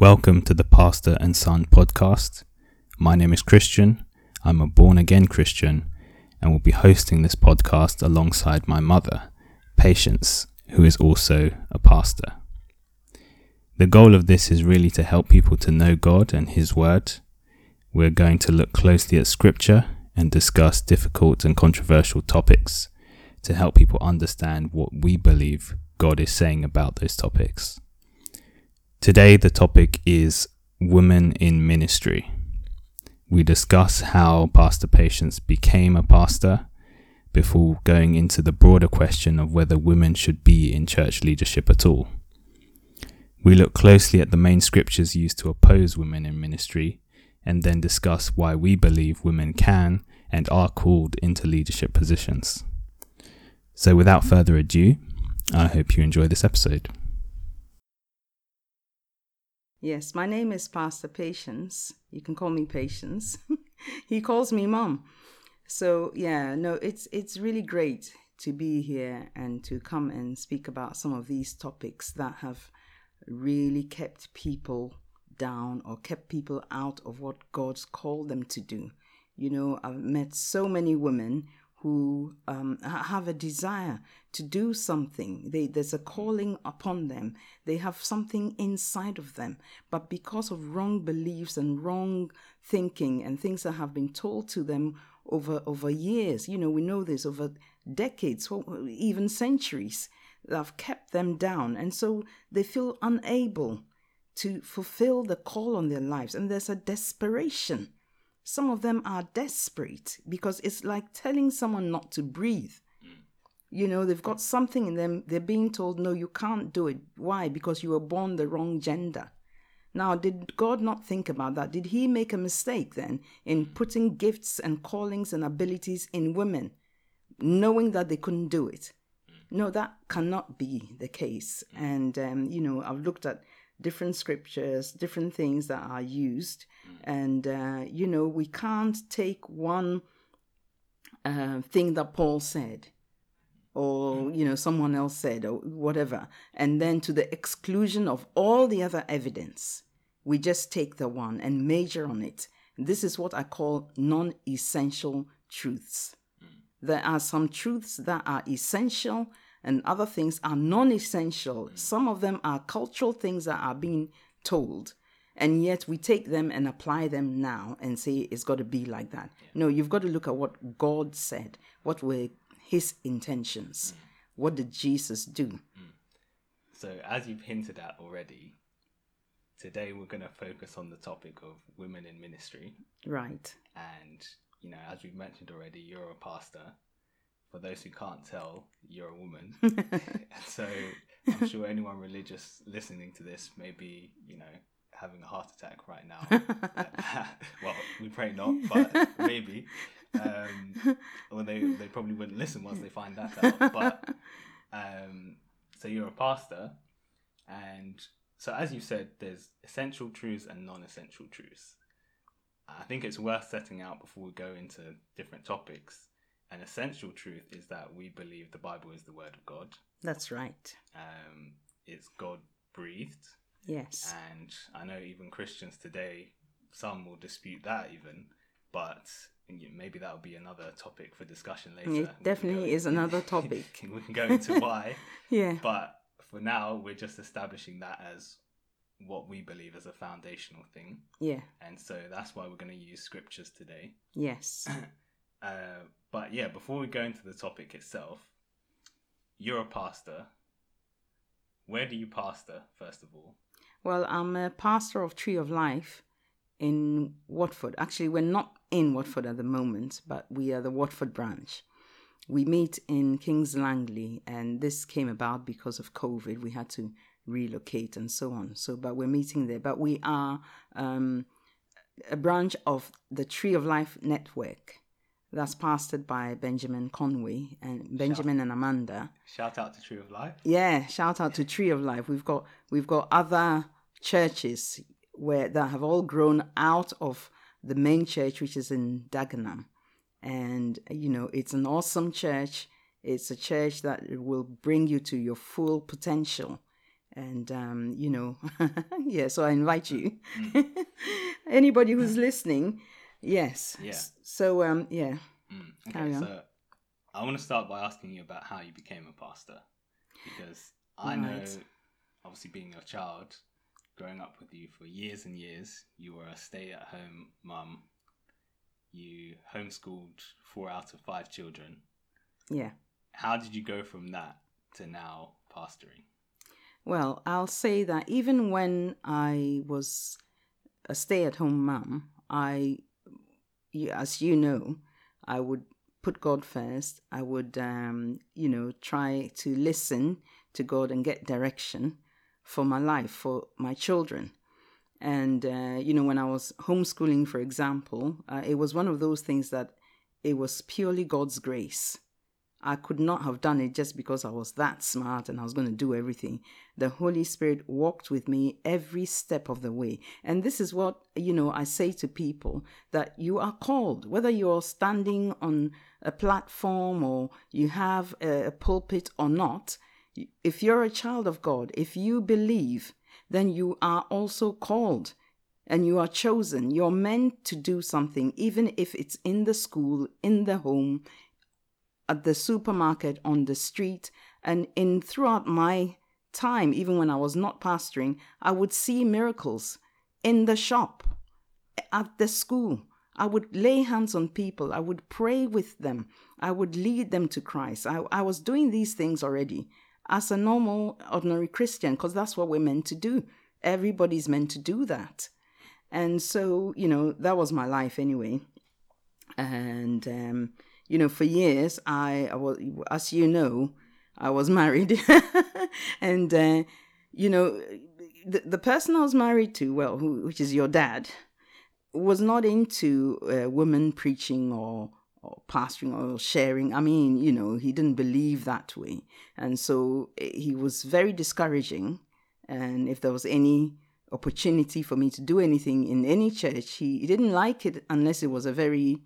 Welcome to the Pastor and Son podcast. My name is Christian. I'm a born again Christian and will be hosting this podcast alongside my mother, Patience, who is also a pastor. The goal of this is really to help people to know God and His Word. We're going to look closely at Scripture and discuss difficult and controversial topics to help people understand what we believe God is saying about those topics. Today, the topic is women in ministry. We discuss how Pastor Patience became a pastor before going into the broader question of whether women should be in church leadership at all. We look closely at the main scriptures used to oppose women in ministry and then discuss why we believe women can and are called into leadership positions. So, without further ado, I hope you enjoy this episode. Yes, my name is Pastor Patience. You can call me Patience. he calls me Mom. So yeah, no, it's it's really great to be here and to come and speak about some of these topics that have really kept people down or kept people out of what God's called them to do. You know, I've met so many women who um, have a desire to do something. They, there's a calling upon them. They have something inside of them. But because of wrong beliefs and wrong thinking and things that have been told to them over, over years, you know, we know this over decades, even centuries, that have kept them down. And so they feel unable to fulfill the call on their lives. And there's a desperation some of them are desperate because it's like telling someone not to breathe. You know, they've got something in them, they're being told, no, you can't do it. Why? Because you were born the wrong gender. Now, did God not think about that? Did He make a mistake then in putting gifts and callings and abilities in women, knowing that they couldn't do it? No, that cannot be the case. And, um, you know, I've looked at different scriptures, different things that are used. And, uh, you know, we can't take one uh, thing that Paul said or, you know, someone else said or whatever, and then to the exclusion of all the other evidence. We just take the one and major on it. This is what I call non essential truths. Hmm. There are some truths that are essential and other things are non essential. Hmm. Some of them are cultural things that are being told. And yet we take them and apply them now and say it's got to be like that. No, you've got to look at what God said. What were his intentions? Mm. What did Jesus do? Mm. So, as you've hinted at already, today we're going to focus on the topic of women in ministry. Right. And, you know, as we've mentioned already, you're a pastor for those who can't tell, you're a woman. so I'm sure anyone religious listening to this may be, you know, having a heart attack right now. well, we pray not, but maybe. Um, or they, they probably wouldn't listen once they find that out. But um, so you're a pastor, and so as you said, there's essential truths and non-essential truths. I think it's worth setting out before we go into different topics an essential truth is that we believe the Bible is the Word of God. That's right. Um, it's God breathed. Yes. And I know even Christians today, some will dispute that even, but maybe that will be another topic for discussion later. It definitely is another topic. we can go into why. yeah. But for now, we're just establishing that as what we believe as a foundational thing. Yeah. And so that's why we're going to use scriptures today. Yes. uh, but yeah, before we go into the topic itself, you're a pastor. Where do you pastor, first of all? Well, I'm a pastor of Tree of Life in Watford. Actually, we're not in Watford at the moment, but we are the Watford branch. We meet in Kings Langley, and this came about because of COVID. We had to relocate and so on. So, but we're meeting there. But we are um, a branch of the Tree of Life network that's pastored by Benjamin Conway and Benjamin shout, and Amanda. Shout out to Tree of Life. Yeah, shout out to Tree of Life. We've got we've got other churches where that have all grown out of the main church, which is in Dagenham, and you know it's an awesome church. It's a church that will bring you to your full potential, And, um, you know, yeah, so I invite you. Anybody who's listening, yes. Yeah. So, um, yeah. Mm, okay, Carry on. so I want to start by asking you about how you became a pastor, because I know, Right. obviously, being your child, growing up with you for years and years, you were a stay-at-home mum. You homeschooled four out of five children. Yeah. How did you go from that to now pastoring? Well, I'll say that even when I was a stay at home mum, I, as you know, I would put God first. I would, um, you know, try to listen to God and get direction for my life, for my children. And, uh, you know, when I was homeschooling, for example, uh, it was one of those things that it was purely God's grace. I could not have done it just because I was that smart and I was going to do everything. The Holy Spirit walked with me every step of the way. And this is what, you know, I say to people that you are called, whether you're standing on a platform or you have a, a pulpit or not. If you're a child of God, if you believe, then you are also called and you are chosen. You're meant to do something, even if it's in the school, in the home, at the supermarket, on the street, and in throughout my time, even when I was not pastoring, I would see miracles in the shop, at the school. I would lay hands on people. I would pray with them. I would lead them to Christ. I, I was doing these things already as a normal, ordinary Christian because that's what we're meant to do. Everybody's meant to do that. And so, you know, that was my life anyway. And, um, you know, for years, I, I was, as you know, I was married. and, uh, you know, the, the person I was married to, well, who, which is your dad, was not into uh, women preaching or or pastoring or sharing. I mean, you know, he didn't believe that way, and so eh, he was very discouraging. And if there was any opportunity for me to do anything in any church, he, he didn't like it unless it was a very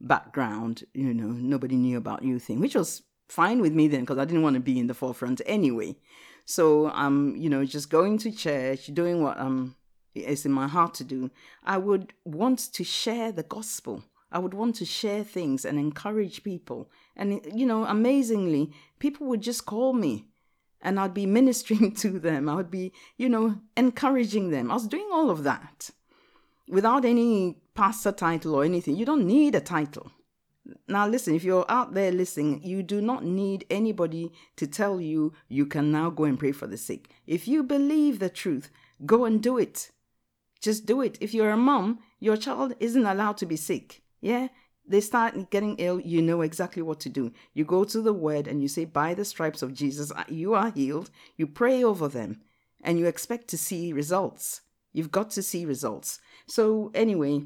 background, you know, nobody knew about you thing, which was fine with me then because I didn't want to be in the forefront anyway. So I'm, you know, just going to church, doing what um is in my heart to do. I would want to share the gospel. I would want to share things and encourage people. And you know, amazingly, people would just call me and I'd be ministering to them. I would be, you know, encouraging them. I was doing all of that without any pastor title or anything. You don't need a title. Now, listen, if you're out there listening, you do not need anybody to tell you you can now go and pray for the sick. If you believe the truth, go and do it. Just do it. If you're a mom, your child isn't allowed to be sick. Yeah? They start getting ill, you know exactly what to do. You go to the word and you say, By the stripes of Jesus, you are healed. You pray over them and you expect to see results. You've got to see results. So, anyway,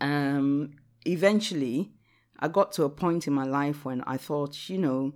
um, eventually, I got to a point in my life when I thought, you know,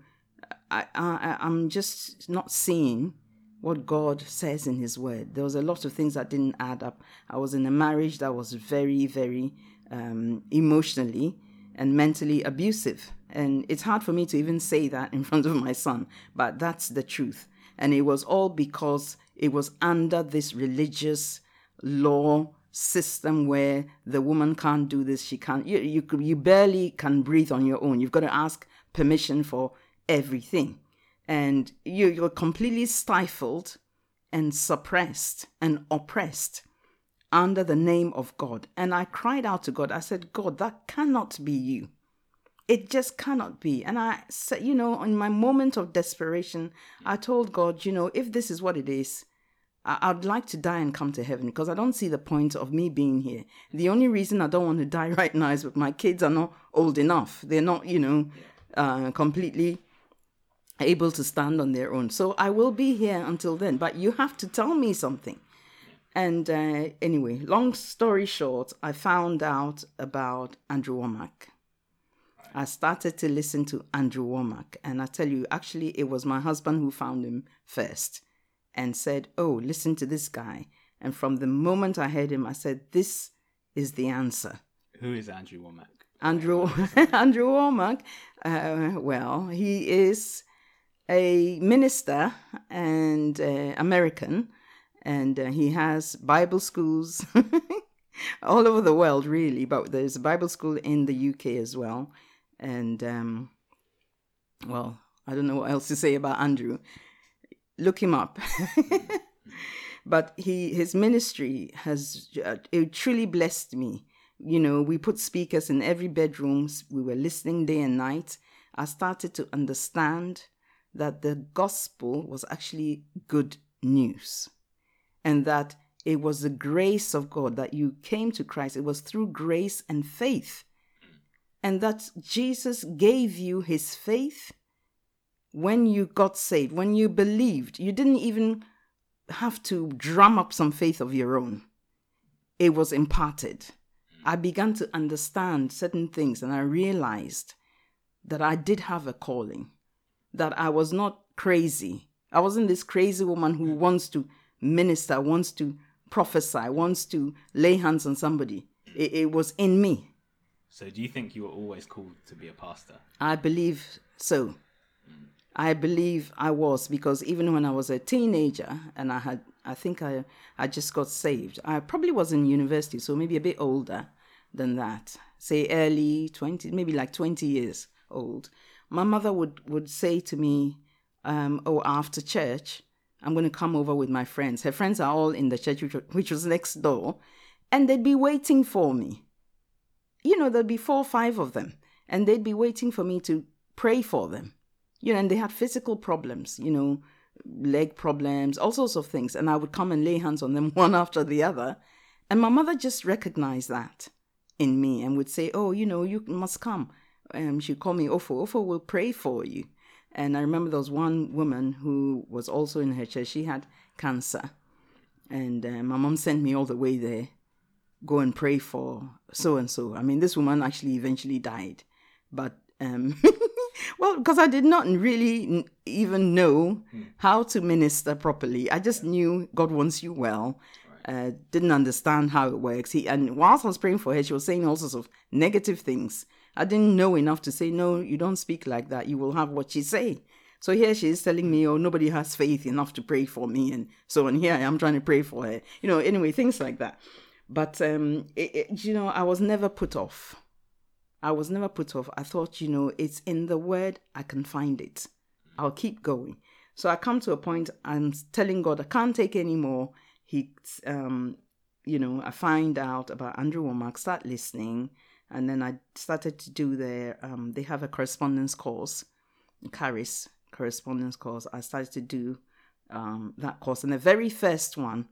I, I, I'm just not seeing what God says in His Word. There was a lot of things that didn't add up. I was in a marriage that was very, very um, emotionally and mentally abusive. And it's hard for me to even say that in front of my son, but that's the truth. And it was all because it was under this religious law system where the woman can't do this, she can't, you, you, you barely can breathe on your own. You've got to ask permission for everything. And you, you're completely stifled and suppressed and oppressed under the name of God. And I cried out to God. I said, God, that cannot be you. It just cannot be. And I said, you know, in my moment of desperation, I told God, you know, if this is what it is, I'd like to die and come to heaven because I don't see the point of me being here. The only reason I don't want to die right now is that my kids are not old enough. They're not, you know, uh, completely able to stand on their own. So I will be here until then. But you have to tell me something. And uh, anyway, long story short, I found out about Andrew Wommack. I started to listen to Andrew Wommack, and I tell you, actually, it was my husband who found him first and said, Oh, listen to this guy. And from the moment I heard him, I said, This is the answer. Who is Andrew Wommack? Andrew Andrew Wommack, uh, well, he is a minister and uh, American, and uh, he has Bible schools all over the world, really. But there's a Bible school in the UK as well, and um, well, I don't know what else to say about Andrew. Look him up. but he his ministry has uh, it truly blessed me. You know, we put speakers in every bedroom. We were listening day and night. I started to understand that the gospel was actually good news and that it was the grace of God that you came to Christ. It was through grace and faith. And that Jesus gave you his faith when you got saved, when you believed. You didn't even have to drum up some faith of your own, it was imparted. I began to understand certain things and I realized that I did have a calling, that I was not crazy. I wasn't this crazy woman who wants to minister, wants to prophesy, wants to lay hands on somebody. It, it was in me. So, do you think you were always called to be a pastor? I believe so. I believe I was because even when I was a teenager and I had, I think I, I just got saved. I probably was in university, so maybe a bit older than that. Say early 20, maybe like 20 years old. My mother would, would say to me, um, oh, after church, I'm going to come over with my friends. Her friends are all in the church, which, was next door, and they'd be waiting for me. You know, there'd be four or five of them, and they'd be waiting for me to pray for them. You know, and they had physical problems, you know, leg problems, all sorts of things. And I would come and lay hands on them one after the other. And my mother just recognized that in me and would say, Oh, you know, you must come. Um, she'd call me Ofo. Ofo will pray for you. And I remember there was one woman who was also in her church. She had cancer. And uh, my mom sent me all the way there, go and pray for so and so. I mean, this woman actually eventually died. But, um, well, because I did not really even know how to minister properly. I just knew God wants you well. Uh, didn't understand how it works. He and whilst I was praying for her, she was saying all sorts of negative things I didn't know enough to say, no, you don't speak like that. You will have what you say. So here she is telling me, oh, nobody has faith enough to pray for me. And so on here I am trying to pray for her. You know, anyway, things like that. But, um, it, it, you know, I was never put off. I was never put off. I thought, you know, it's in the word, I can find it. I'll keep going. So I come to a point, I'm telling God, I can't take any more. He, um, you know, I find out about Andrew Wommack, start listening and then I started to do their um, they have a correspondence course, Charis correspondence course. I started to do um, that course, and the very first one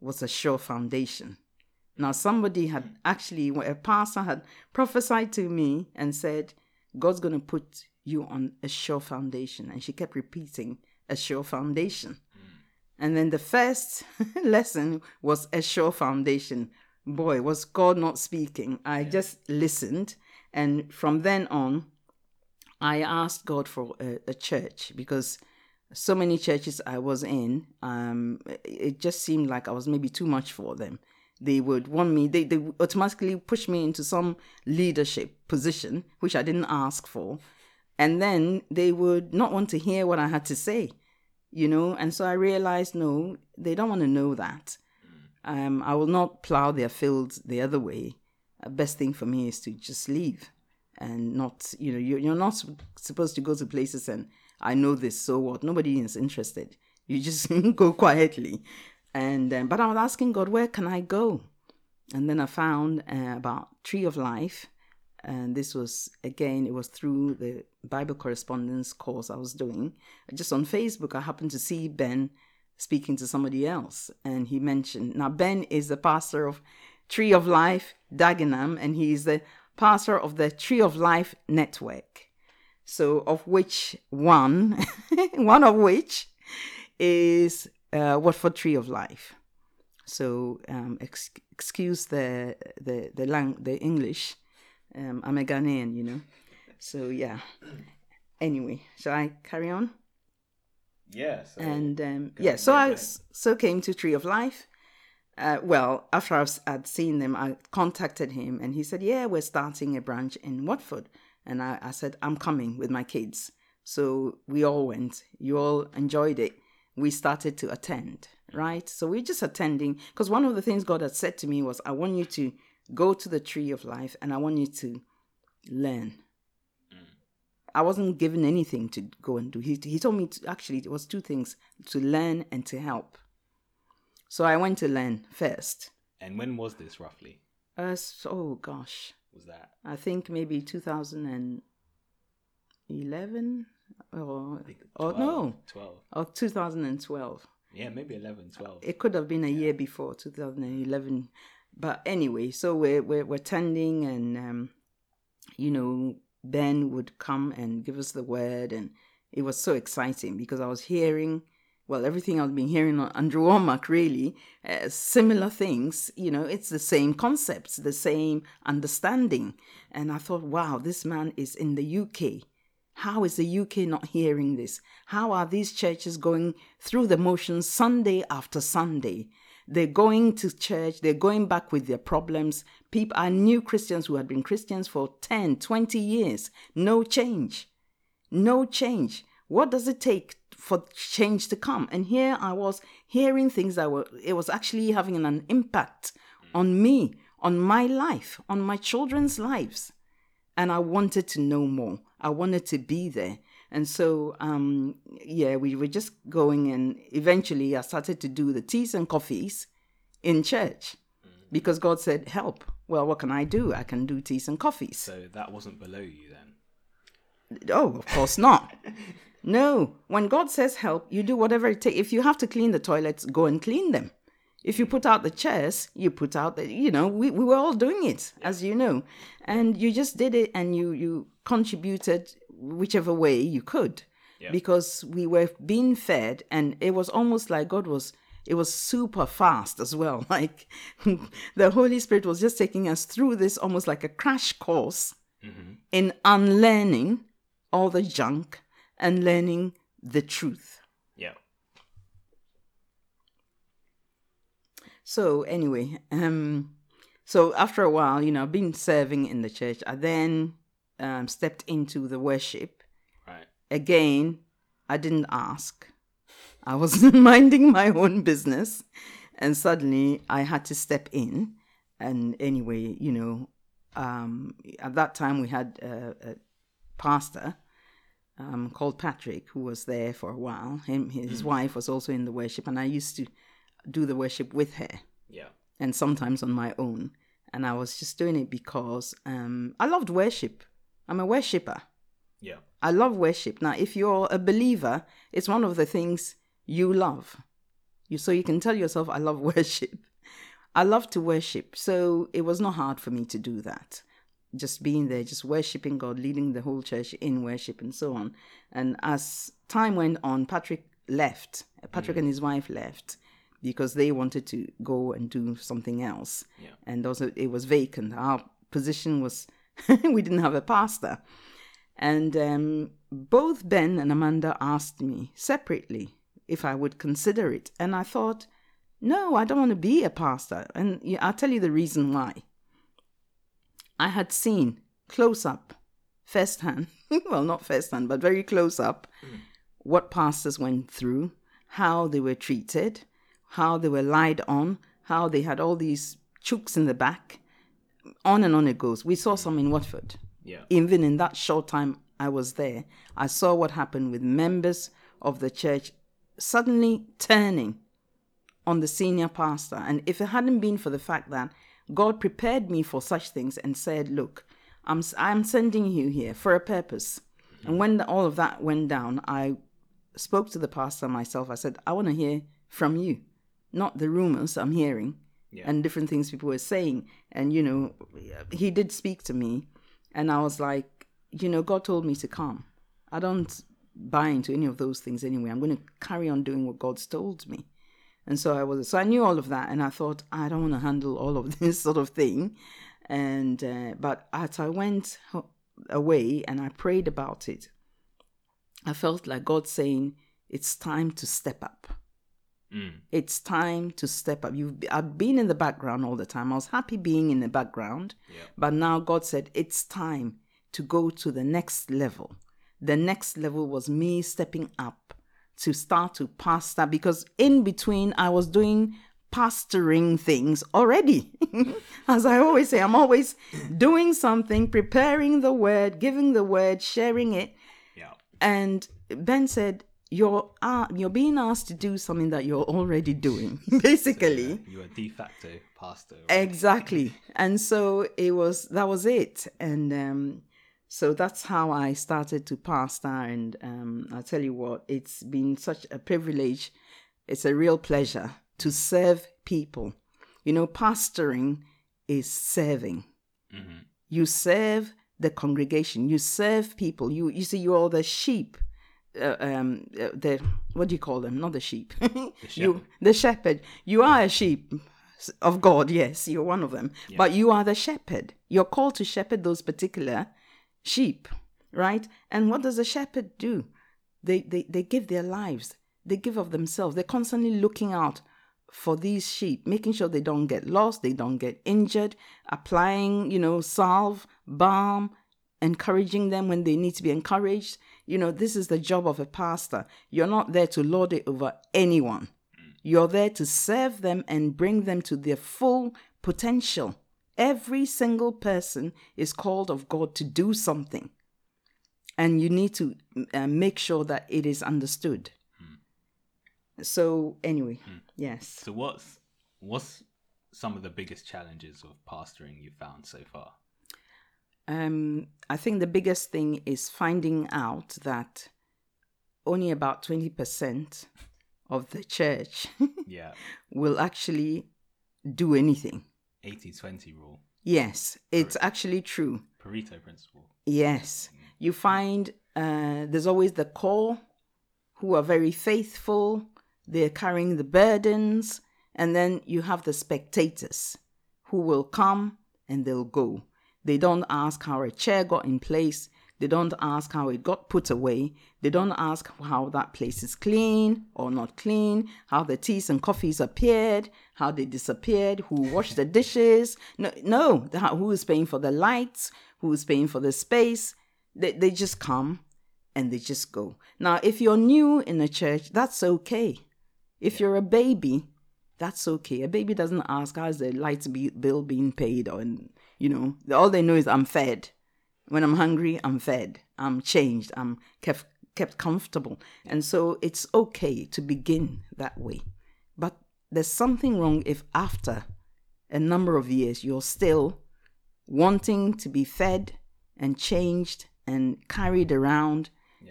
was a sure foundation. Now somebody had actually a pastor had prophesied to me and said, God's gonna put you on a sure foundation, and she kept repeating a sure foundation. And then the first lesson was a sure foundation boy, was God not speaking. I yeah. just listened. And from then on, I asked God for a, a, church because so many churches I was in, um, it just seemed like I was maybe too much for them. They would want me, they, they automatically push me into some leadership position, which I didn't ask for. And then they would not want to hear what I had to say, you know? And so I realized, no, they don't want to know that. Um, I will not plow their fields the other way. The best thing for me is to just leave and not, you know, you're, you're not supposed to go to places and I know this, so what? Nobody is interested. You just go quietly. And um, but I was asking God, where can I go? And then I found uh, about Tree of Life, and this was again it was through the Bible correspondence course I was doing. Just on Facebook, I happened to see Ben speaking to somebody else, and he mentioned now Ben is the pastor of Tree of Life Dagenham, and he is the pastor of the Tree of Life Network. So, of which one, one of which is uh, Watford Tree of Life. So, um, ex- excuse the the the lang- the English. Um, I'm a Ghanaian, you know. So yeah. Anyway, shall I carry on? Yeah. So and um, yeah, so I so came to Tree of Life. Uh, well, after I had seen them, I contacted him and he said, Yeah, we're starting a branch in Watford. And I, I said, I'm coming with my kids. So we all went. You all enjoyed it. We started to attend, right? So we're just attending because one of the things God had said to me was, I want you to go to the tree of life and I want you to learn. I wasn't given anything to go and do. He, he told me to, actually it was two things to learn and to help. So I went to learn first. And when was this roughly? Uh, so, oh gosh, Was that? I think maybe 2011 or, or 12, Oh, no, 12. or 2012. Yeah, maybe 11, 12. It could have been a year before 2011, but anyway. So we're we're, we're tending, and um, you know, Ben would come and give us the word, and it was so exciting because I was hearing. Well, everything I've been hearing on Andrew Wommack, really, uh, similar things, you know, it's the same concepts, the same understanding. And I thought, wow, this man is in the UK. How is the UK not hearing this? How are these churches going through the motions Sunday after Sunday? They're going to church, they're going back with their problems. People, are new Christians who had been Christians for 10, 20 years. No change. No change. What does it take for change to come? And here I was hearing things that were, it was actually having an impact on me, on my life, on my children's lives and I wanted to know more. I wanted to be there. And so, um, yeah, we were just going, and eventually I started to do the teas and coffees in church because God said, Help. Well, what can I do? I can do teas and coffees. So that wasn't below you then? Oh, of course not. no, when God says help, you do whatever it takes. If you have to clean the toilets, go and clean them. If you put out the chairs, you put out the, you know, we, we were all doing it, as you know. And you just did it and you, you contributed whichever way you could Yeah. because we were being fed and it was almost like God was, it was super fast as well. Like the Holy Spirit was just taking us through this almost like a crash course in unlearning all the junk and learning the truth. Yeah. So anyway, um, so after a while, you know, I've been serving in the church. I then um, stepped into the worship. Right. Again, I didn't ask. I was minding my own business, and suddenly I had to step in. And anyway, you know, um, at that time we had a, a pastor um, called Patrick who was there for a while. Him, his wife was also in the worship, and I used to do the worship with her Yeah. and sometimes on my own. And I was just doing it because um, I loved worship. I'm a worshiper. Yeah. I love worship. Now, if you're a believer, it's one of the things you love. You so you can tell yourself, I love worship. I love to worship. So it was not hard for me to do that. Just being there, just worshiping God, leading the whole church in worship and so on. And as time went on, Patrick left. Patrick mm. and his wife left because they wanted to go and do something else. Yeah. And also it was vacant. Our position was we didn't have a pastor. And um, both Ben and Amanda asked me separately if I would consider it. And I thought, no, I don't want to be a pastor. And I'll tell you the reason why. I had seen close up, first hand, well, not first hand, but very close up, what pastors went through, how they were treated, how they were lied on, how they had all these chooks in the back. On and on it goes. We saw some in Watford Yeah. even in that short time I was there, I saw what happened with members of the church suddenly turning on the senior pastor. And if it hadn't been for the fact that God prepared me for such things and said, Look, I'm, I'm sending you here for a purpose. And when the, all of that went down, I spoke to the pastor myself. I said, I want to hear from you, not the rumors I'm hearing Yeah. and different things people were saying. And, you know, he did speak to me. And I was like, you know, God told me to come. I don't buy into any of those things anyway. I'm going to carry on doing what God's told me. And so I was, so I knew all of that, and I thought I don't want to handle all of this sort of thing. And uh, but as I went away and I prayed about it, I felt like God saying, "It's time to step up." Mm. It's time to step up. You've I've been in the background all the time. I was happy being in the background, Yeah. but now God said it's time to go to the next level. the next level was me stepping up to start to pastor because in between I was doing pastoring things already. As I always say, I'm always doing something, preparing the word, giving the word, sharing it. Yeah. And Ben said, "You're uh, you're being asked to do something that you're already doing, basically." You're a de facto pastor. Exactly. And so it was that was it. And um so that's how I started to pastor and um I'll tell you what, it's been such a privilege. It's a real pleasure to serve people. You know, pastoring is serving. You serve the congregation. You serve people. You you see, you're the sheep. Uh, um, uh, the what do you call them? Not the sheep. you the shepherd. You are a sheep of God. Yes, you're one of them. But you are the shepherd. You're called to shepherd those particular sheep, right? And what does a shepherd do? They they they give their lives. They give of themselves. They're constantly looking out for these sheep, making sure they don't get lost, they don't get injured, applying, you know, salve, balm, encouraging them when they need to be encouraged. You know, this is the job of a pastor. You're not there to lord it over anyone. You're there to serve them and bring them to their full potential. Every single person is called of God to do something. And you need to uh, make sure that it is understood. So, anyway, yes. So what's what's some of the biggest challenges of pastoring you've found so far? Um, I think the biggest thing is finding out that only about 20% of the church Yeah. will actually do anything. 80-20 rule. Yes, it's actually true. Pareto principle. Yes. You find uh, there's always the core who are very faithful, they're carrying the burdens, and then you have the spectators who will come and they'll go. They don't ask how a chair got in place. They don't ask how it got put away. They don't ask how that place is clean or not clean, how the teas and coffees appeared, how they disappeared, who washed the dishes. No, no, who is paying for the lights, who is paying for the space. They, they just come and they just go. Now, if you're new in a church, that's okay. If you're a baby, that's okay. A baby doesn't ask how's the light be- bill being paid, or you know, all they know is I'm fed. When I'm hungry, I'm fed. I'm changed. I'm kept kept comfortable, and so it's okay to begin that way. But there's something wrong if after a number of years you're still wanting to be fed and changed and carried around.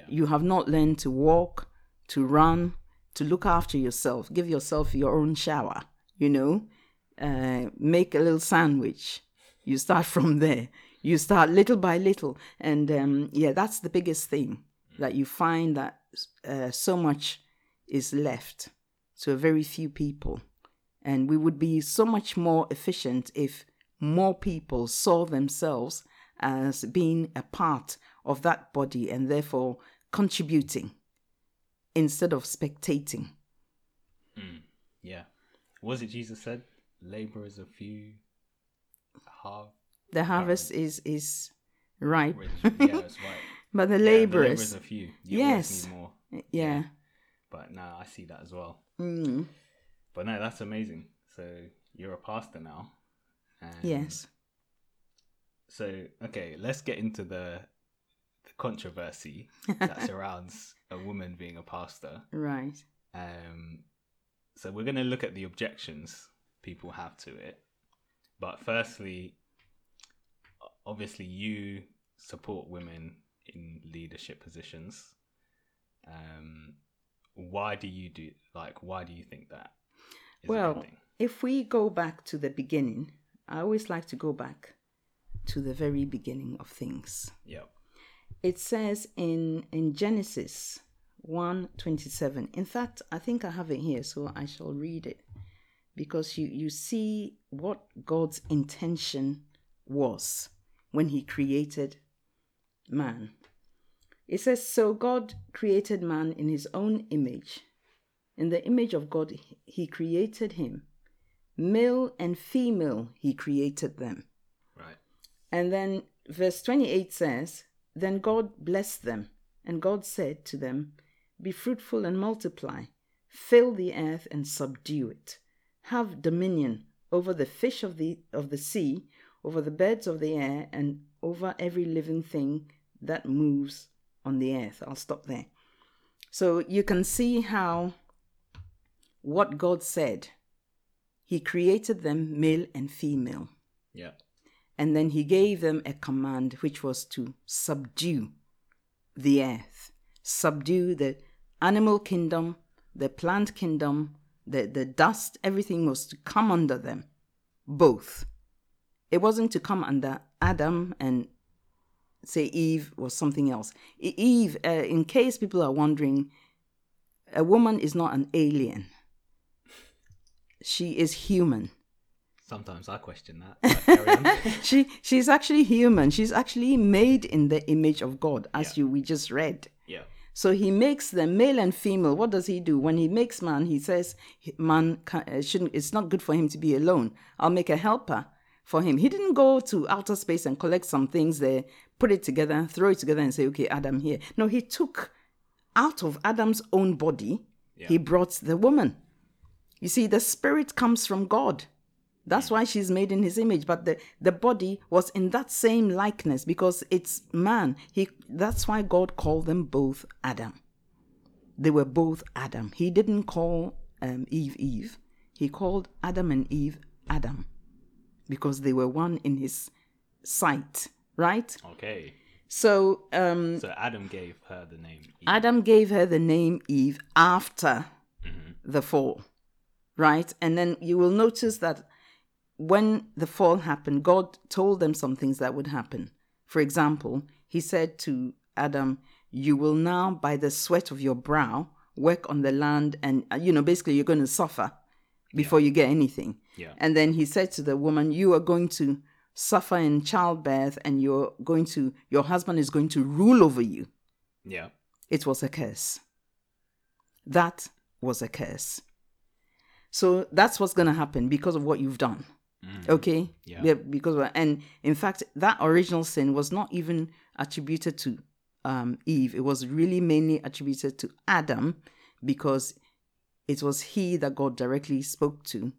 You have not learned to walk, to run, to look after yourself. Give yourself your own shower, you know, uh, make a little sandwich. You start from there. You start little by little. And um, yeah, that's the biggest thing that you find that uh, so much is left to a very few people. And we would be so much more efficient if more people saw themselves as being a part of that body and therefore contributing instead of spectating. Yeah. Was it Jesus said? Laborers a few. Half. The harvest is is ripe, Yeah, that's right. but the Yeah, laborers, laborers are few. You Yes. more. yeah, But no, I see that as well. Mm. But no, that's amazing. So you're a pastor now. And yes, So okay, let's get into the the controversy that surrounds a woman being a pastor. right, Um, so we're going to look at the objections people have to it. But firstly, obviously, you support women in leadership positions. Um, why do you do like? Why do you think that? Well, if we go back to the beginning, I always like to go back to the very beginning of things. Yep. It says in in Genesis 1:27. In fact, I think I have it here, so I shall read it because you you see what God's intention was when he created man. It says so God created man in his own image. In the image of God he created him. Male and female he created them. Right. And then verse 28 says, Then God blessed them, And God said to them, Be fruitful and multiply, fill the earth and subdue it. Have dominion over the fish of the of the sea, over the birds of the air, and over every living thing that moves on the earth. I'll stop there. So you can see how what God said, He created them male and female. Yeah. And then He gave them a command, which was to subdue the earth, subdue the animal kingdom, the plant kingdom, the, the dust, everything was to come under them, both. It wasn't to come under Adam and say Eve was something else. Eve, uh, in case people are wondering, a woman is not an alien. She is human. Sometimes I question that. she she's actually human. She's actually made in the image of God, as yeah. you we just read. So he makes them male and female. What does he do when he makes man? He says man uh, shouldn't. It's not good for him to be alone. I'll make a helper for him. He didn't go to outer space and collect some things there, put it together, throw it together, and say, okay, Adam here. No, he took out of Adam's own body, yeah. he brought the woman. You see, the spirit comes from God. That's why she's made in his image. But the, the body was in that same likeness because it's man. He that's why God called them both Adam. They were both Adam. He didn't call um, Eve Eve. He called Adam and Eve Adam because they were one in his sight, right? Okay. So um So Adam gave her the name Eve. Adam gave her the name Eve after mm-hmm. the fall. Right? And then you will notice that when the fall happened, God told them some things that would happen. For example, he said to Adam, You will now, by the sweat of your brow, work on the land, and, uh, you know, basically, you're going to suffer before yeah. you get anything. Yeah. And then he said to the woman, You are going to suffer in childbirth and you're going to your husband is going to rule over you. Yeah. It was a curse. That was a curse. So that's what's going to happen because of what you've done. Mm-hmm. Okay? Yeah. yeah. Because and in fact that original sin was not even attributed to um, Eve. It was really mainly attributed to Adam because it was he that God directly spoke to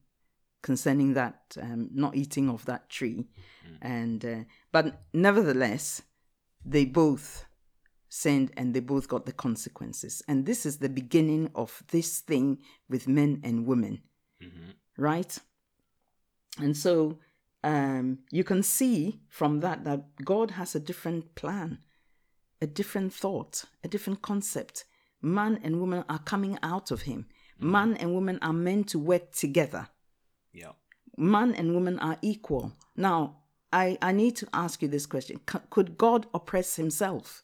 concerning that um, not eating of that tree, mm. and uh, but nevertheless, they both sinned and they both got the consequences. And this is the beginning of this thing with men and women, mm-hmm. right? And so um, you can see from that that God has a different plan, a different thought, a different concept. Man and woman are coming out of Him Man and woman are meant to work together. Yeah. Man and woman are equal. Now, I, I need to ask you this question C- Could God oppress himself?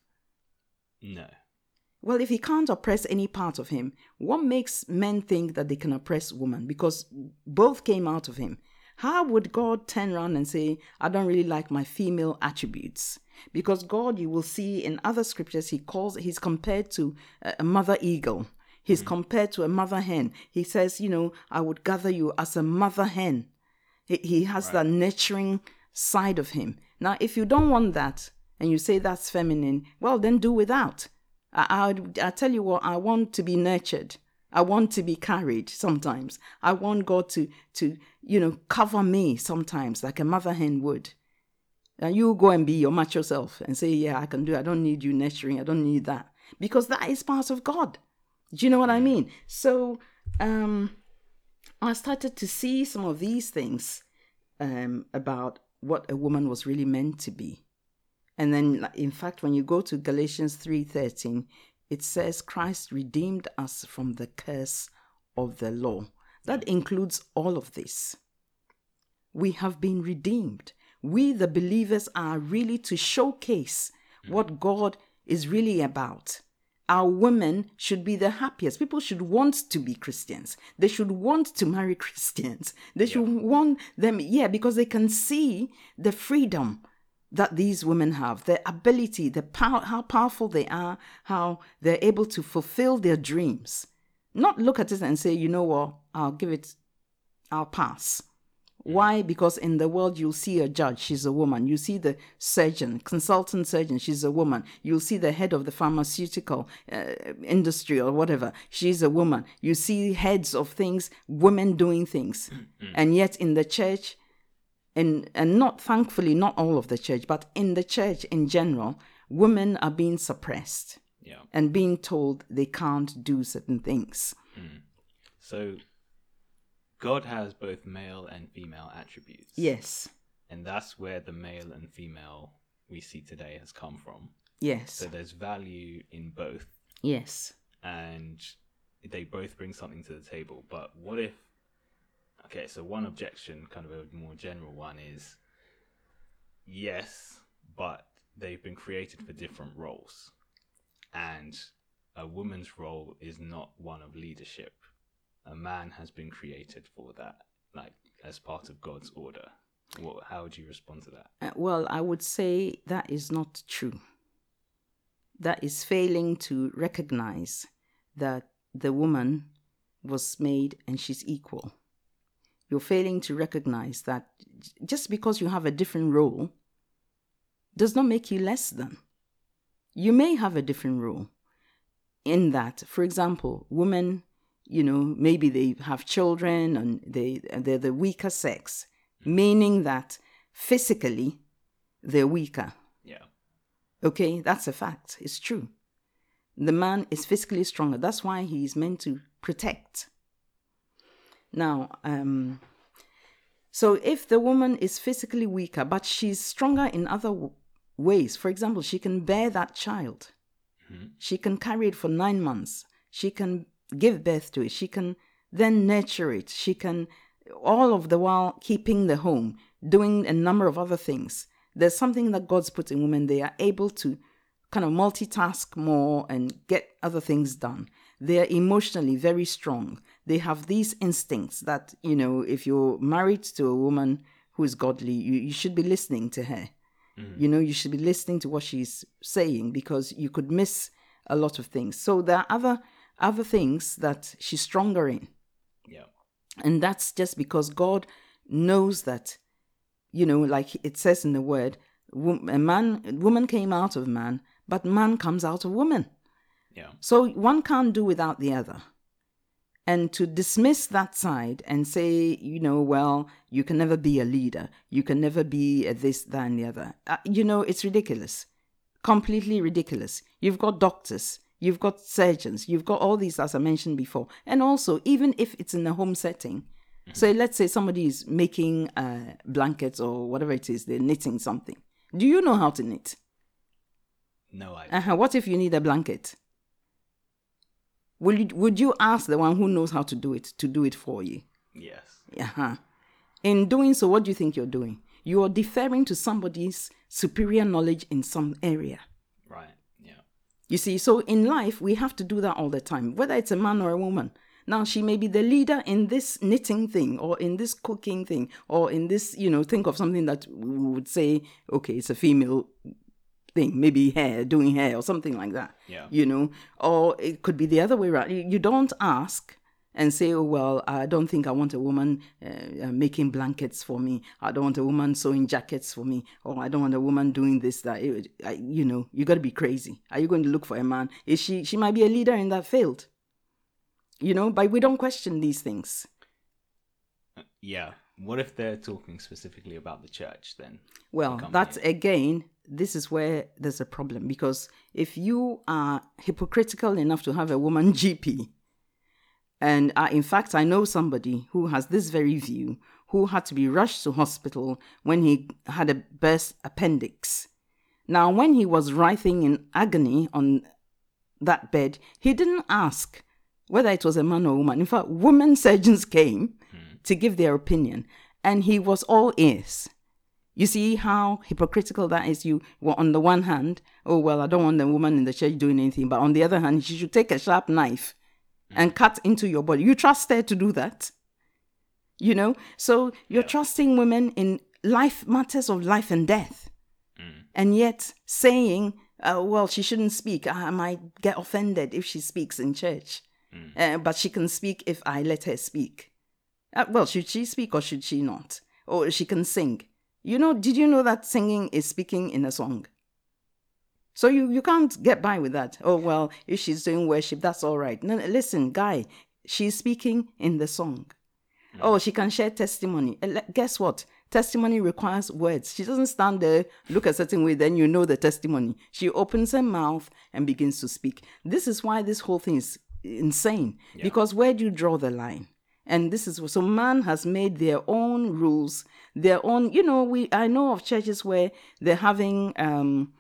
No. Well, if he can't oppress any part of him, what makes men think that they can oppress woman? Because both came out of him. How would God turn around and say, I don't really like my female attributes? Because God, you will see in other scriptures, he calls, he's compared to a mother eagle. He's mm. compared to a mother hen. He says, you know, I would gather you as a mother hen. He, he has right. that nurturing side of him. Now, if you don't want that and you say that's feminine, well, then do without. I, I, I tell you what, I want to be nurtured. I want to be carried sometimes. I want God to, to you know, cover me sometimes like a mother hen would. And you go and be your macho self and say, yeah, I can do it. I don't need you nurturing. I don't need that. Because that is part of God. Do you know what I mean? So um, I started to see some of these things um, about what a woman was really meant to be. And then, in fact, when you go to Galatians 3.13, it says Christ redeemed us from the curse of the law. That includes all of this. We have been redeemed. We, the believers, are really to showcase what God is really about our women should be the happiest. People should want to be Christians. They should want to marry Christians. They should yeah. want them, yeah, because they can see the freedom that these women have, the ability, the power, how powerful they are, how they're able to fulfill their dreams. Not look at it and say, you know what, I'll give it, I'll pass. Mm. Why? Because in the world, you'll see a judge, she's a woman. You see the surgeon, consultant surgeon, she's a woman. You'll see the head of the pharmaceutical uh, industry or whatever, she's a woman. You see heads of things, women doing things. Mm, mm. and yet in the church, and, and not thankfully, not all of the church, but in the church in general, women are being suppressed Yeah. and being told they can't do certain things. Hmm. So God has both male and female attributes. Yes, And that's where the male and female we see today has come from. yes, So there's value in both yes, and they both bring something to the table. But what if okay, so one objection, kind of a more general one, is yes, but they've been created for different roles. And a woman's role is not one of leadership. A man has been created for that, like as part of God's order. What, how would you respond to that? Uh, well, I would say that is not true. That is failing to recognize that the woman was made and she's equal. You're failing to recognize that just because you have a different role does not make you less than. You may have a different role in that, for example, women, you know, maybe they have children and they they're the weaker sex, meaning that physically they're weaker. Yeah. Okay, that's a fact. It's true. The man is physically stronger. That's why he's meant to protect. Now, um, so if the woman is physically weaker, but she's stronger in other w- ways, for example, she can bear that child, she can carry it for nine months, she can give birth to it, she can then nurture it, she can, all of the while keeping the home, doing a number of other things. There's something that God's put in women, they are able to kind of multitask more and get other things done. They are emotionally very strong. They have these instincts that, you know, if you're married to a woman who is godly, you, you should be listening to her. Mm-hmm. You know, you should be listening to what she's saying because you could miss a lot of things. So there are other other things that she's stronger in. Yeah. And that's just because God knows that, you know, like it says in the word, a man, woman came out of man, but man comes out of woman. Yeah. So one can't do without the other. And to dismiss that side and say, you know, well, you can never be a leader, you can never be a this, that, and the other, uh, you know, it's ridiculous. Completely ridiculous. You've got doctors, you've got surgeons, you've got all these, as I mentioned before. And also, even if it's in a home setting, so let's say somebody is making uh, blankets or whatever it is, they're knitting something. Do you know how to knit? No idea. Uh-huh. What if you need a blanket? Will you, would you ask the one who knows how to do it to do it for you? yes. Uh-huh. In doing so, what do you think you're doing? You are deferring to somebody's superior knowledge in some area. Right. Yeah. You see, so in life, we have to do that all the time, whether it's a man or a woman. Now, she may be the leader in this knitting thing, or in this cooking thing, or in this, you know, think of something that we would say, okay, it's a female thing, maybe hair, doing hair, or something like that. Yeah. You know, or it could be the other way around. You, don't ask and say, oh, well, I don't think I want a woman uh, uh, making blankets for me. I don't want a woman sewing jackets for me. Or I don't want a woman doing this, that. It- I, you know, you got to be crazy. Are you going to look for a man? Is she, she might be a leader in that field. You know, but we don't question these things. Yeah. What if they're talking specifically about the church then? Well, company. that's again, this is where there's a problem because if you are hypocritical enough to have a woman GP, and uh, in fact, I know somebody who has this very view who had to be rushed to hospital when he had a burst appendix. Now, when he was writhing in agony on that bed, he didn't ask whether it was a man or woman. In fact, women surgeons came to give their opinion, and he was all ears. You see how hypocritical that is? You well, on the one hand, oh well, I don't want the woman in the church doing anything, but on the other hand, she should take a sharp knife and cut into your body. You trust her to do that? You know? So you're trusting women in life matters of life and death. And yet saying, uh, well, she shouldn't speak. I might get offended if she speaks in church. Uh, but she can speak if I let her speak. Uh, well, should she speak or should she not? or she can sing. You know, did you know that singing is speaking in a song? So you, you can't get by with that. Oh, well, if she's doing worship, that's all right. No, no, listen, guy, she's speaking in the song. Oh, she can share testimony. Uh, Guess what? Testimony requires words. She doesn't stand there, look a certain way, then you know the testimony. She opens her mouth and begins to speak. This is why this whole thing is insane. Because where do you draw the line? And this is so man has made their own rules, their own. You know, we I know of churches where they're having um,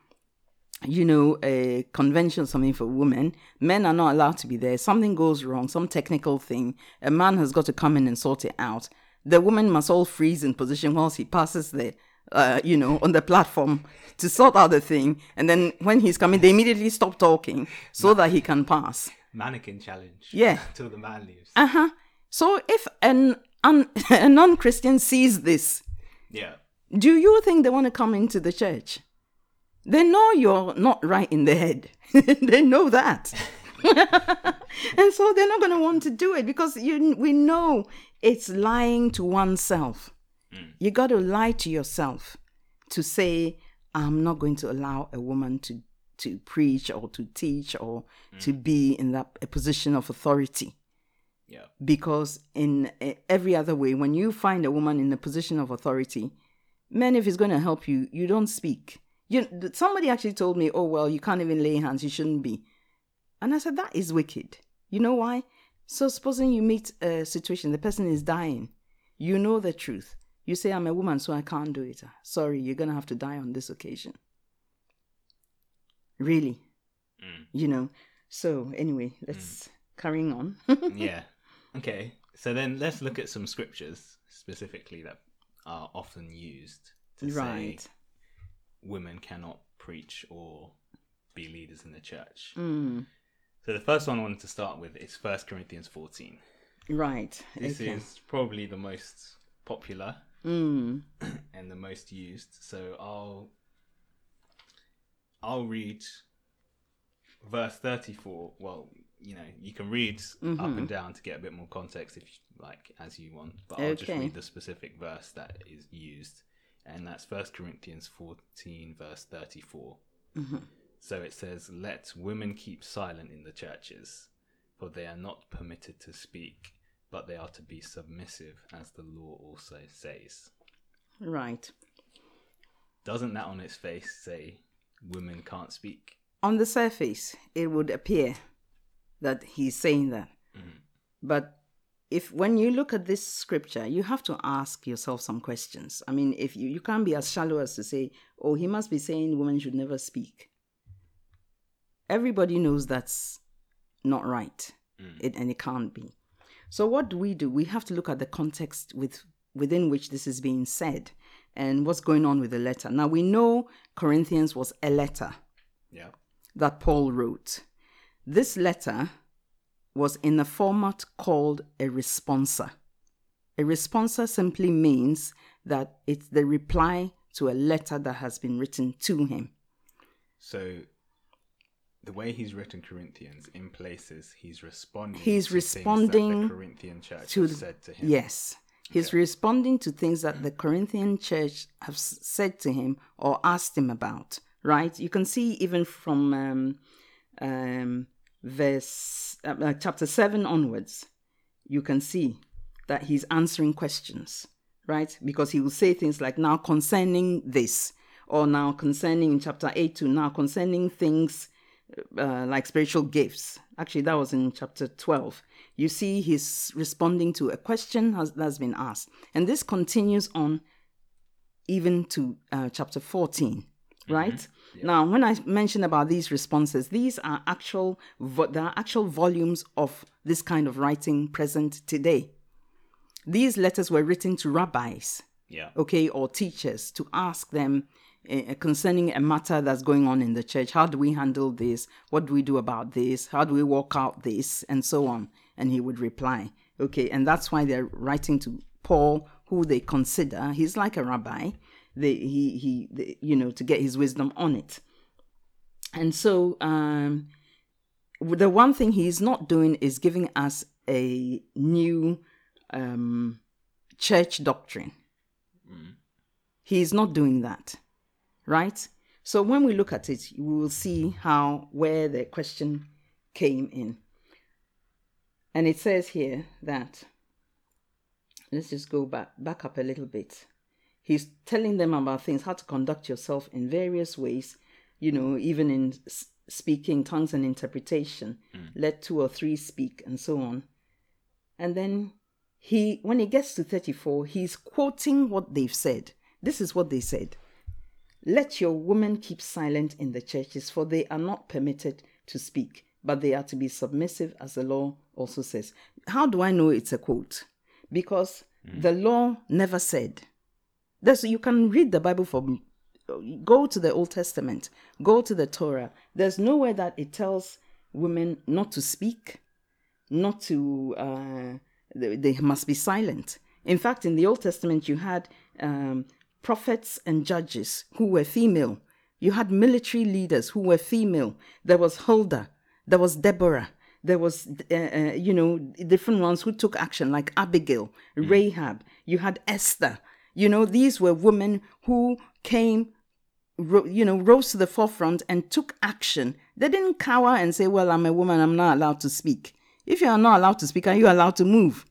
you know, a convention something for women, men are not allowed to be there. Something goes wrong, some technical thing, a man has got to come in and sort it out. The women must all freeze in position whilst he passes the, uh, you know, on the platform to sort out the thing. And then when he's coming, they immediately stop talking so that he can pass. Mannequin challenge. Yeah. Till the man leaves. Uh huh. So if an, un- a non Christian sees this, yeah. do you think they want to come into the church? They know you're not right in the head. they know that. and so they're not going to want to do it because you we know it's lying to oneself. Mm. You got to lie to yourself to say I'm not going to allow a woman to to preach or to teach or mm. to be in that a position of authority Yeah. because in eh, every other way when you find a woman in a position of authority men if it's going to help you you don't speak. You somebody actually told me oh well you can't even lay hands you shouldn't be. And i said that is wicked. You know why? So supposing you meet a situation the person is dying you know the truth. You say i'm a woman so i can't do it. Sorry you're going to have to die on this occasion. Really? You know? So anyway let's carrying on. Yeah. Okay. So then let's look at some scriptures specifically that are often used to right say women cannot preach or be leaders in the church. Mm, So the first one I wanted to start with is First Corinthians 14. right This okay. is probably the most popular Mm, and the most used. So I'll I'll read verse 34. Well, you know, you can read up and mm-hmm. down to get a bit more context if you like as you want, but I'll just read the specific verse that is used. And that's First Corinthians 14 verse 34. Mm-hmm. So it says, "Let women keep silent in the churches, for they are not permitted to speak, but they are to be submissive, as the law also says." right Doesn't that on its face say women can't speak? on the surface, it would appear that he's saying that. Mm-hmm. But if when you look at this scripture, you have to ask yourself some questions. I mean, if you, you can't be as shallow as to say, oh, he must be saying women should never speak. Everybody knows that's not right. Mm. It, and it can't be. So what do we do? We have to look at the context with within which this is being said and what's going on with the letter. Now we know Corinthians was a letter Yeah. that Paul wrote. This letter was in a format called a responsa. A responsa simply means that it's the reply to a letter that has been written to him. So the way he's written Corinthians in places, he's responding. He's to things that responding the Corinthian church to the- said to him. Yes. He's responding to things that the Corinthian church have said to him or asked him about, right? You can see even from um, um, verse uh, chapter 7 onwards, you can see that he's answering questions, right? Because he will say things like, now concerning this, or now concerning in chapter 8 to now concerning things uh, like spiritual gifts. Actually, that was in chapter 12. You see, he's responding to a question has, that's been asked. And this continues on even to uh, chapter 14, right? Now, when I mention about these responses, these are actual, vo- there are actual volumes of this kind of writing present today. These letters were written to rabbis, Yeah. okay, or teachers to ask them uh, concerning a matter that's going on in the church. How do we handle this? What do we do about this? How do we work out this? And so on. And he would reply, okay, and that's why they're writing to Paul, who they consider he's like a rabbi. They he he they, you know to get his wisdom on it. And so um, the one thing he's not doing is giving us a new um, church doctrine He is not doing that, right? So when we look at it, we will see how where the question came in. And it says here that let's just go back back up a little bit. He's telling them about things, how to conduct yourself in various ways, you know, even in s- speaking, tongues, and interpretation. Hmm. Let two or three speak, and so on. And then he, when he gets to 34, he's quoting what they've said. This is what they said Let your women keep silent in the churches, for they are not permitted to speak, but they are to be submissive, as the law also says. How do I know it's a quote? Because hmm. the law never said. There's, you can read the Bible from, go to the Old Testament, go to the Torah. There's nowhere that it tells women not to speak, not to, uh, they, they must be silent. In fact, in the Old Testament, you had um, prophets and judges who were female. You had military leaders who were female. There was Huldah, there was Deborah, there was, uh, uh, you know, different ones who took action, like Abigail, Rahab. You had Esther. You know, these were women who came, ro- you know, rose to the forefront and took action. They didn't cower and say, well, I'm a woman, I'm not allowed to speak. If you are not allowed to speak, are you allowed to move?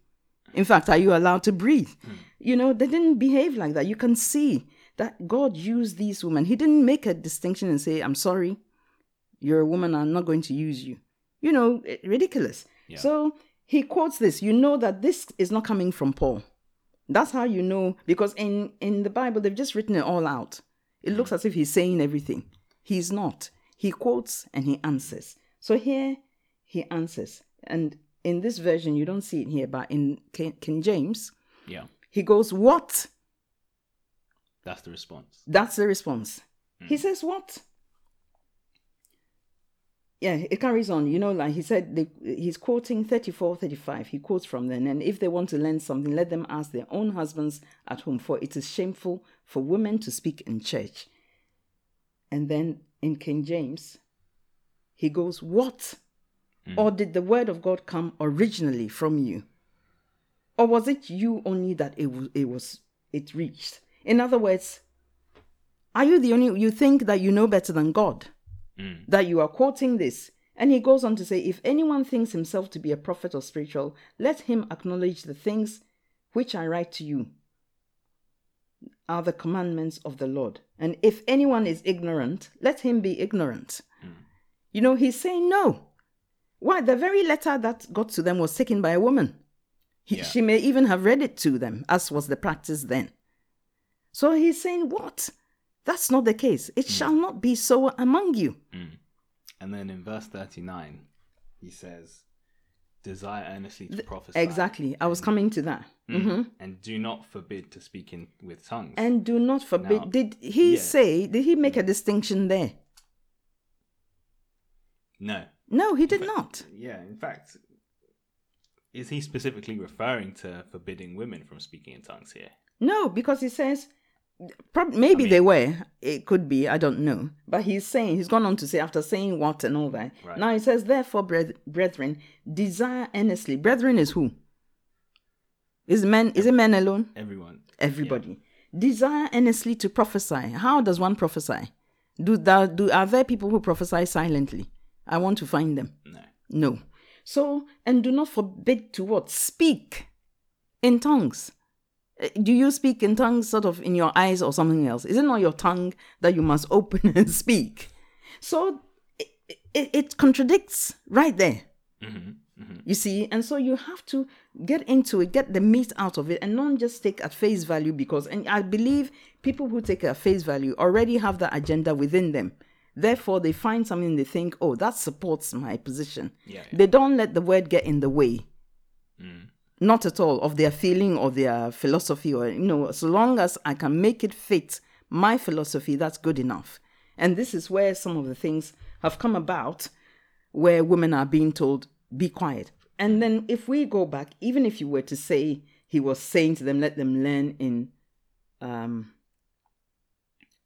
In fact, are you allowed to breathe? Hmm. You know, they didn't behave like that. You can see that God used these women. He didn't make a distinction and say, I'm sorry, you're a woman, I'm not going to use you. You know, ridiculous. So he quotes this. You know that this is not coming from Paul. That's how you know, because in, in the Bible, they've just written it all out. It looks mm. as if he's saying everything. He's not. He quotes and he answers. So here he answers. And in this version, you don't see it here, but in King, King James, Yeah. he goes, What? That's the response. That's the response. He mm. says, What? Yeah, it carries on. You know, like he said, they, he's quoting 34, 35. He quotes from them. And if they want to learn something, let them ask their own husbands at home, for it is shameful for women to speak in church. And then in King James, he goes, What? Hmm. Or did the word of God come originally from you? Or was it you only that it was, it was it reached? In other words, are you the only you think that you know better than God? Mm. That you are quoting this. And he goes on to say, if anyone thinks himself to be a prophet or spiritual, let him acknowledge the things which I write to you are the commandments of the Lord. And if anyone is ignorant, let him be ignorant. Mm. You know, he's saying no. Why? The very letter that got to them was taken by a woman. He, Yeah. She may even have read it to them, as was the practice then. So he's saying, What? That's not the case. It mm. shall not be so among you. Mm. And then in verse 39, he says, Desire earnestly to prophesy. Exactly. I was coming to that. Mm. Mm-hmm. And do not forbid to speak in with tongues. And do not forbid. Now, did he yeah. say, did he make a mm. distinction there? no. No, he did not. Yeah, in fact, is he specifically referring to forbidding women from speaking in tongues here? No, because he says, maybe they were. It could be. I don't know. But he's saying, he's gone on to say, after saying what and all that. Right. Now he says, therefore, brethren, desire earnestly. Brethren is who? Is men? Is it men alone? Everyone. Everybody. Desire earnestly to prophesy. How does one prophesy? Do, thou, do are there people who prophesy silently? I want to find them. No. No. So, and do not forbid to what? Speak in tongues. Do you speak in tongues sort of in your eyes or something else? Is it not your tongue that you must open and speak? So it, it, it contradicts right there. Mm-hmm, mm-hmm. You see, and so you have to get into it, get the meat out of it, and not just take at face value because, and I believe people who take at face value already have that agenda within them. Therefore, they find something they think, oh, that supports my position. Yeah, yeah. They don't let the word get in the way. Mm. Not at all of their feeling or their philosophy, or, you know, so long as I can make it fit my philosophy, that's good enough. And this is where some of the things have come about where women are being told, be quiet. And then if we go back, even if you were to say he was saying to them, let them learn in, um,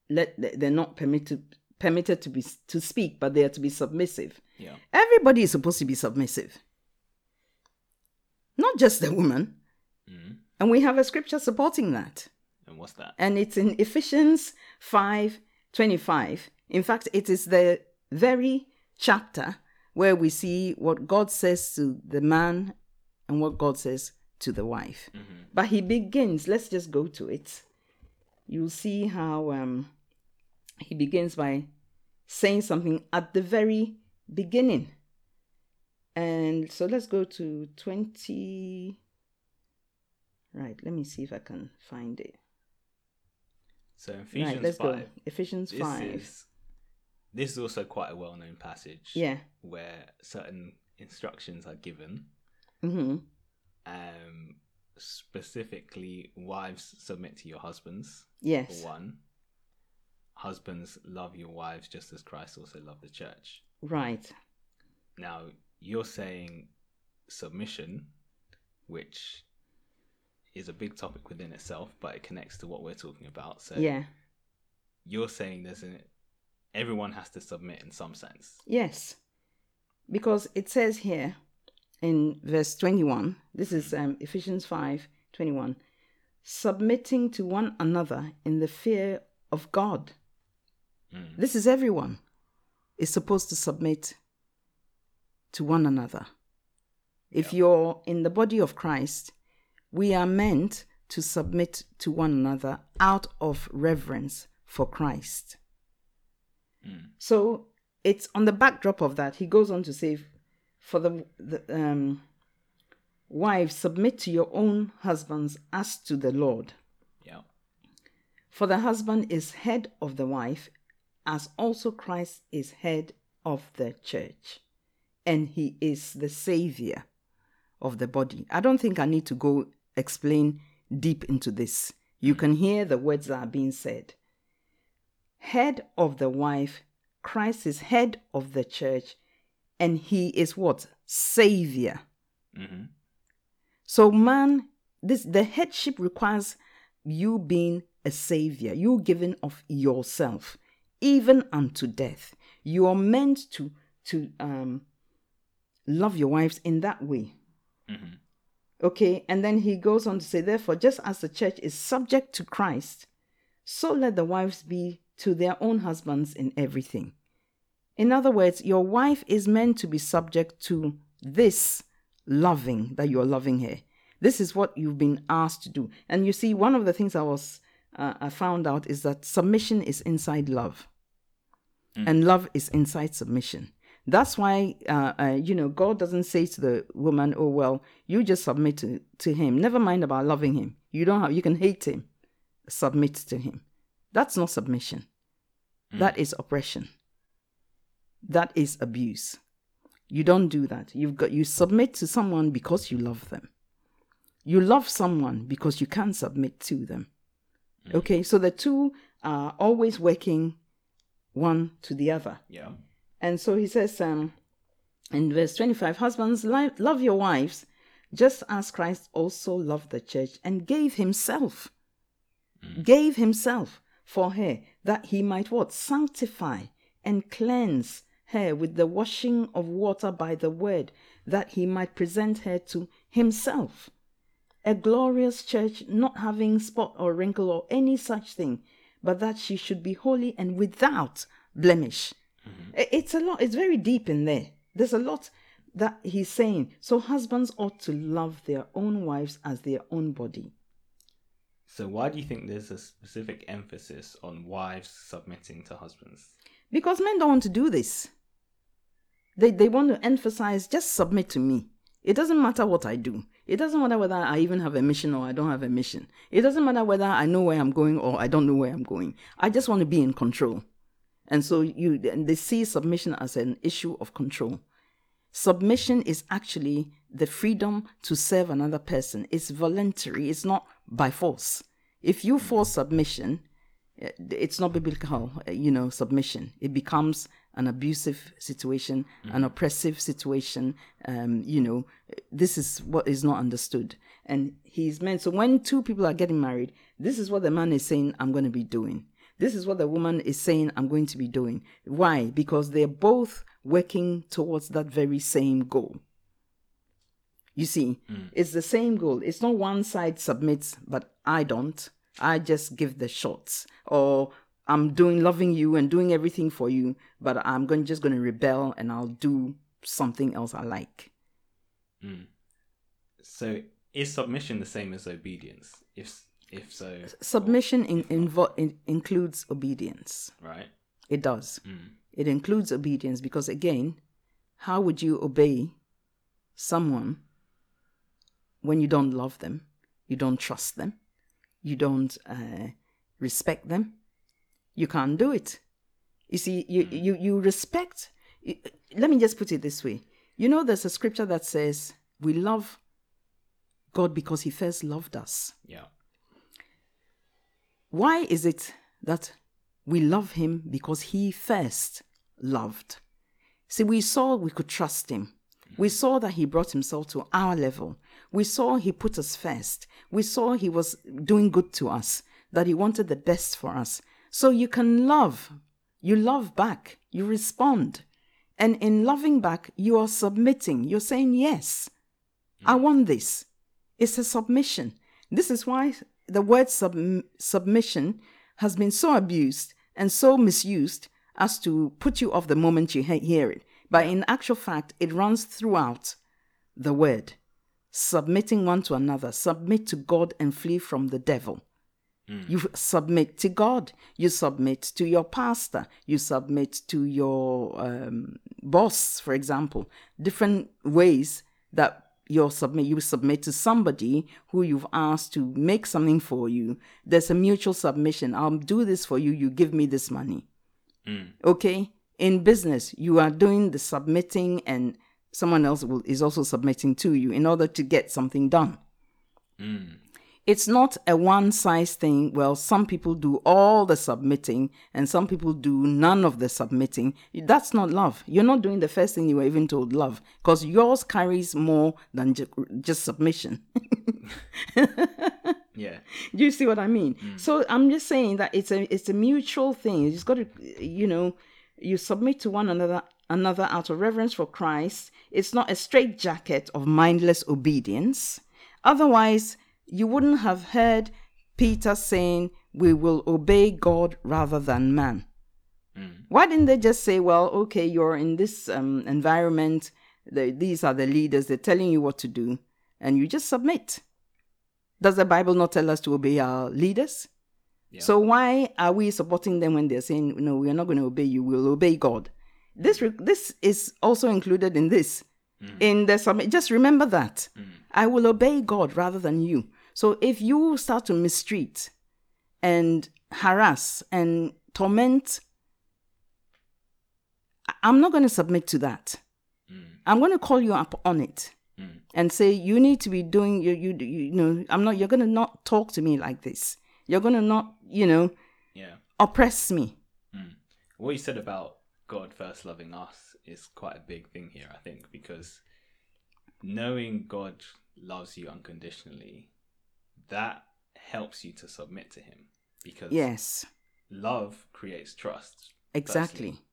let they're not permitted permitted to be to speak, but they are to be submissive. Yeah. Everybody is supposed to be submissive, not just the woman. And we have a scripture supporting that. And what's that? and it's in Ephesians 5 25. In fact, it is the very chapter where we see what God says to the man and what God says to the wife. But he begins, let's just go to it. You'll see how um, he begins by saying something at the very beginning. And so let's go to 20. Right, let me see if I can find it. So Ephesians right, let's 5, go. Ephesians this 5. is this is also quite a well-known passage Yeah. where certain instructions are given Mm-hmm. um specifically wives submit to your husbands Yes. one husbands love your wives just as christ also loved the church Right. now you're saying submission which is a big topic within itself but it connects to what we're talking about so Yeah. you're saying there's an everyone has to submit in some sense Yes. Because it says here in verse 21, this is um, Ephesians 5 21, submitting to one another in the fear of God. Mm. This is everyone is supposed to submit to one another. If you're in the body of Christ, we are meant to submit to one another out of reverence for Christ. Mm. So it's on the backdrop of that. He goes on to say, for the, the um, wives, submit to your own husbands as to the Lord. yeah For the husband is head of the wife, as also Christ is head of the church, and he is the savior of the body. I don't think I need to go explain deep into this. You can hear the words that are being said. Head of the wife, Christ is head of the church, and he is what? Savior. hmm So man, this the headship requires you being a savior, you giving of yourself, even unto death. You are meant to to um love your wives in that way. hmm Okay, and then he goes on to say, therefore, just as the church is subject to Christ, so let the wives be to their own husbands in everything. In other words, your wife is meant to be subject to this loving that you're loving her. This is what you've been asked to do. And you see, one of the things I was uh, I found out is that submission is inside love, and love is inside submission. That's why, uh, uh, you know, God doesn't say to the woman, "Oh well, you just submit to, to Him. Never mind about loving Him. You don't have. You can hate Him. Submit to Him. That's not submission. That is oppression. That is abuse. You don't do that. You've got you submit to someone because you love them. You love someone because you can submit to them. Okay, so the two are always working one to the other. yeah And so he says um, in verse 25 Husbands, love your wives just as Christ also loved the church and gave himself, gave himself for her that he might what? Sanctify and cleanse her with the washing of water by the word, that he might present her to himself. A glorious church, not having spot or wrinkle or any such thing, but that she should be holy and without blemish. Mm-hmm. I- It's a lot, it's very deep in there. There's a lot that he's saying. So husbands ought to love their own wives as their own body. So why do you think there's a specific emphasis on wives submitting to husbands? Because men don't want to do this. They, they want to emphasize just submit to me. It doesn't matter what I do. It doesn't matter whether I even have a mission or I don't have a mission. It doesn't matter whether I know where I'm going or I don't know where I'm going. I just want to be in control. And so you they see submission as an issue of control. Submission is actually the freedom to serve another person. It's voluntary, it's not by force. If you force submission, eh, it's not biblical, eh, you know, submission. It becomes an abusive situation, an oppressive situation. Um, you know, this is what is not understood. And he's meant, so when two people are getting married, this is what the man is saying, I'm going to be doing. This is what the woman is saying, I'm going to be doing. Why? Because they're both working towards that very same goal. You see, hmm. it's the same goal. It's not one side submits, but I don't. I just give the shots, or I'm doing loving you and doing everything for you, but I'm going just going to rebel and I'll do something else I like. Hmm. So is submission the same as obedience? If if so, Submission in, invo- in, includes obedience. right? It does. It includes obedience because, again, how would you obey someone when you don't love them, you don't trust them, you don't uh, respect them? You can't do it. You see, you, you, you respect. Let me just put it this way. You know, there's a scripture that says, We love God because He first loved us. Yeah. Why is it that we love him because he first loved? See, we saw we could trust him. We saw that he brought himself to our level. We saw he put us first. We saw he was doing good to us, that he wanted the best for us. So you can love. You love back. You respond. And in loving back, you are submitting. You're saying, Yes, I want this. It's a submission. This is why the word sub- submission has been so abused and so misused as to put you off the moment you he- hear it. But in actual fact, it runs throughout the word. Submitting one to another, submit to God and flee from the devil. You submit to God. You submit to your pastor. You submit to your um, boss, for example. Different ways that you submit. You submit to somebody who you've asked to make something for you. There's a mutual submission. I'll do this for you. You give me this money. Hmm. Okay. In business, you are doing the submitting, and someone else will, is also submitting to you in order to get something done hmm. It's not a one size thing. Well, some people do all the submitting and some people do none of the submitting. That's not love. You're not doing the first thing you were even told love because yours carries more than ju- just submission. Yeah. Do you see what I mean? Mm. So I'm just saying that it's a it's a mutual thing. You just got to, you know, you submit to one another another out of reverence for Christ. It's not a straight jacket of mindless obedience. Otherwise, you wouldn't have heard Peter saying, "We will obey God rather than man." Hmm. Why didn't they just say, "Well, okay, you're in this um, environment. The, these are the leaders. They're telling you what to do, and you just submit." Does the Bible not tell us to obey our leaders? So why are we supporting them when they're saying, "No, we are not going to obey you. We'll obey God"? This re- this is also included in this. Hmm. In the submit, just remember that hmm. I will obey God rather than you. So if you start to mistreat and harass and torment, I'm not going to submit to that. Hmm. I'm going to call you up on it hmm. and say you need to be doing you you you know I'm not you're going to not talk to me like this. You're going to not you know Yeah. oppress me. Hmm. What you said about God first loving us is quite a big thing here, I think, because knowing God loves you unconditionally, that helps you to submit to Him. Because Yes, love creates trust. exactly. firstly.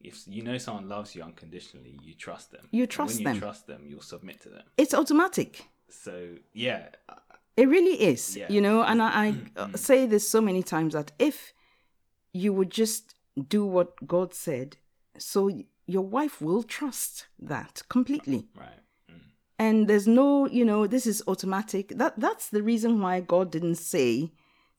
If you know someone loves you unconditionally, you trust them. You trust when them. you trust them, you'll submit to them. It's automatic. So yeah, It really is, Yeah. you know, and I, I uh, say this so many times that if you would just do what God said, so your wife will trust that completely. right. And there's no, you know, this is automatic. That that's the reason why God didn't say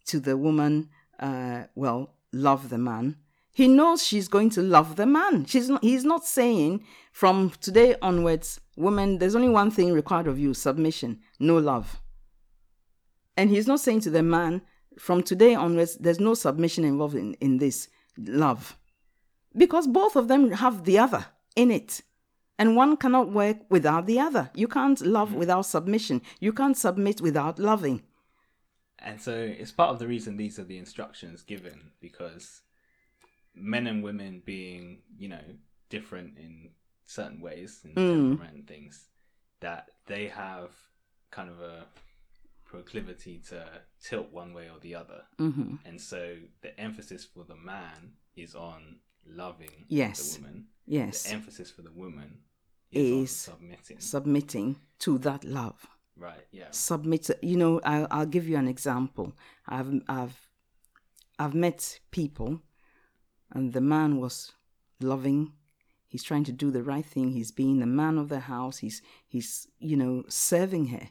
to the woman, uh, well, love the man. He knows she's going to love the man. She's not, he's not saying from today onwards, woman, there's only one thing required of you submission, no love. And he's not saying to the man, from today onwards, there's no submission involved in, in this love. Because both of them have the other in it. And one cannot work without the other. You can't love without submission. You can't submit without loving. And so it's part of the reason these are the instructions given because men and women being, you know, different in certain ways and things, that they have kind of a proclivity to tilt one way or the other. hmm And so the emphasis for the man is on loving Yes. the woman. Yes. The emphasis for the woman is, Is submitting. Submitting to that love. Right. Yeah. submit you know I'll, I'll give you an example i've i've i've met people and the man was loving he's trying to do the right thing he's being the man of the house he's he's you know serving her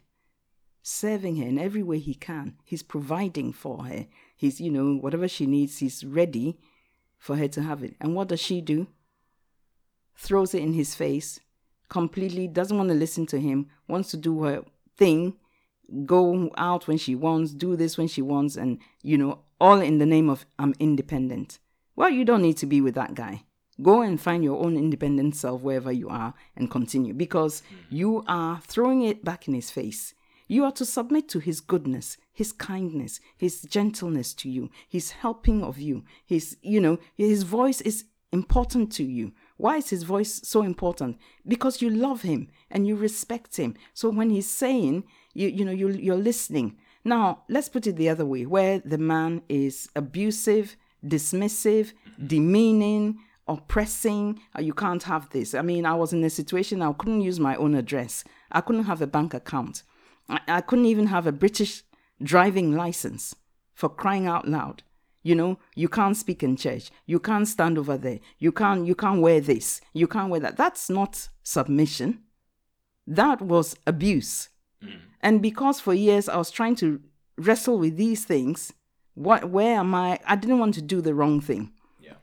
serving her in every way he can he's providing for her he's you know whatever she needs he's ready for her to have it. And what does she do? Throws it in his face completely doesn't want to listen to him wants to do her thing go out when she wants do this when she wants and you know all in the name of i'm independent. Well you don't need to be with that guy. Go and find your own independent self wherever you are and continue because mm-hmm. you are throwing it back in his face you are to submit to his goodness his kindness his gentleness to you his helping of you his you know his voice is important to you why is his voice so important? Because you love him and you respect him. So when he's saying, you you know, you you're listening. Now let's put it the other way, where the man is abusive, dismissive, demeaning, oppressing. uh, You can't have this. I mean, I was in a situation I couldn't use my own address. I couldn't have a bank account. I, I couldn't even have a British driving license for crying out loud. You know you can't speak in church you can't stand over there. You can't you can't wear this. You can't wear that. That's not submission. That was abuse. Hmm. And because for years i was trying to wrestle with these things what where am i? I didn't want to do the wrong thing. Yeah.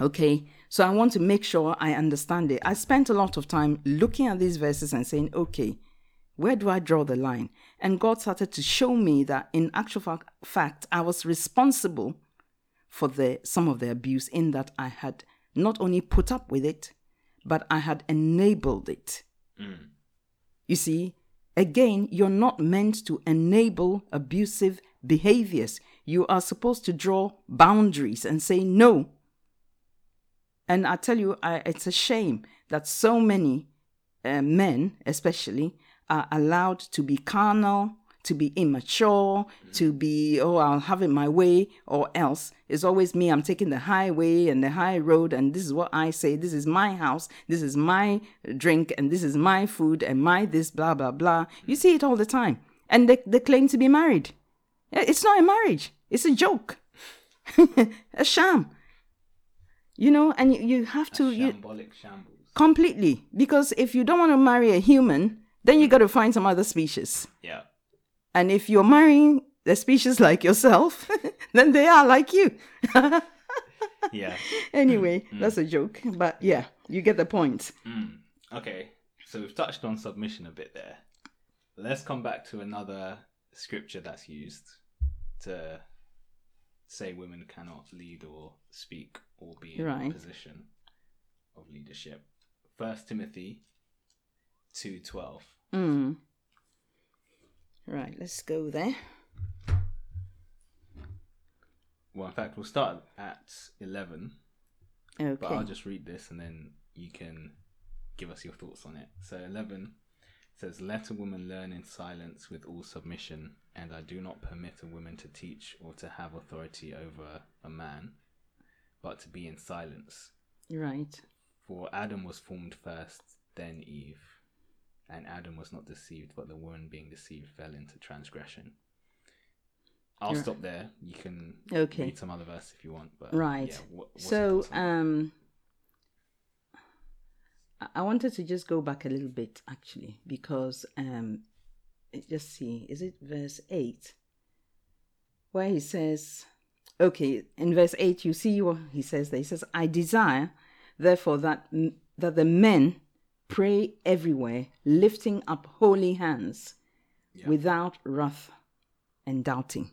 Okay, so I want to make sure I understand it. I spent a lot of time looking at these verses and saying, okay, where do I draw the line? And God started to show me that in actual fac- fact, I was responsible for the some of the abuse in that I had not only put up with it, but I had enabled it. You see, again, you're not meant to enable abusive behaviors. You are supposed to draw boundaries and say no. And I tell you, I, it's a shame that so many uh, men, especially, are allowed to be carnal, to be immature, to be, oh, I'll have it my way, or else. It's always me, I'm taking the highway and the high road, and this is what I say. This is my house, this is my drink, and this is my food, and my this, blah, blah, blah. You see it all the time. And they, they claim to be married. It's not a marriage, it's a joke, a sham. You know, and you, you have to. You, Shambolic shambles. completely because if you don't want to marry a human then you got to find some other species Yeah. and if you're marrying a species like yourself then they are like you Yeah. anyway mm. Mm. that's a joke but yeah you get the point mm. Okay. So we've touched on submission a bit there. Let's come back to another scripture that's used to say women cannot lead or speak or be in Right. a position of leadership. First Timothy two twelve. mm. right let's go there Well, in fact, we'll start at eleven. But I'll just read this and then you can give us your thoughts on it. So 11 says, Let a woman learn in silence with all submission, and I do not permit a woman to teach or to have authority over a man, but to be in silence. right For Adam was formed first, then Eve. And Adam was not deceived, but the woman being deceived fell into transgression. I'll stop there. You can Okay. read some other verse if you want. But Right. Yeah, what, so thoughts on that? um I- wanted to just go back a little bit actually because um just see is it verse 8 where he says okay in verse 8 you see what he says there he says I desire therefore that that the men pray everywhere lifting up holy hands without wrath and doubting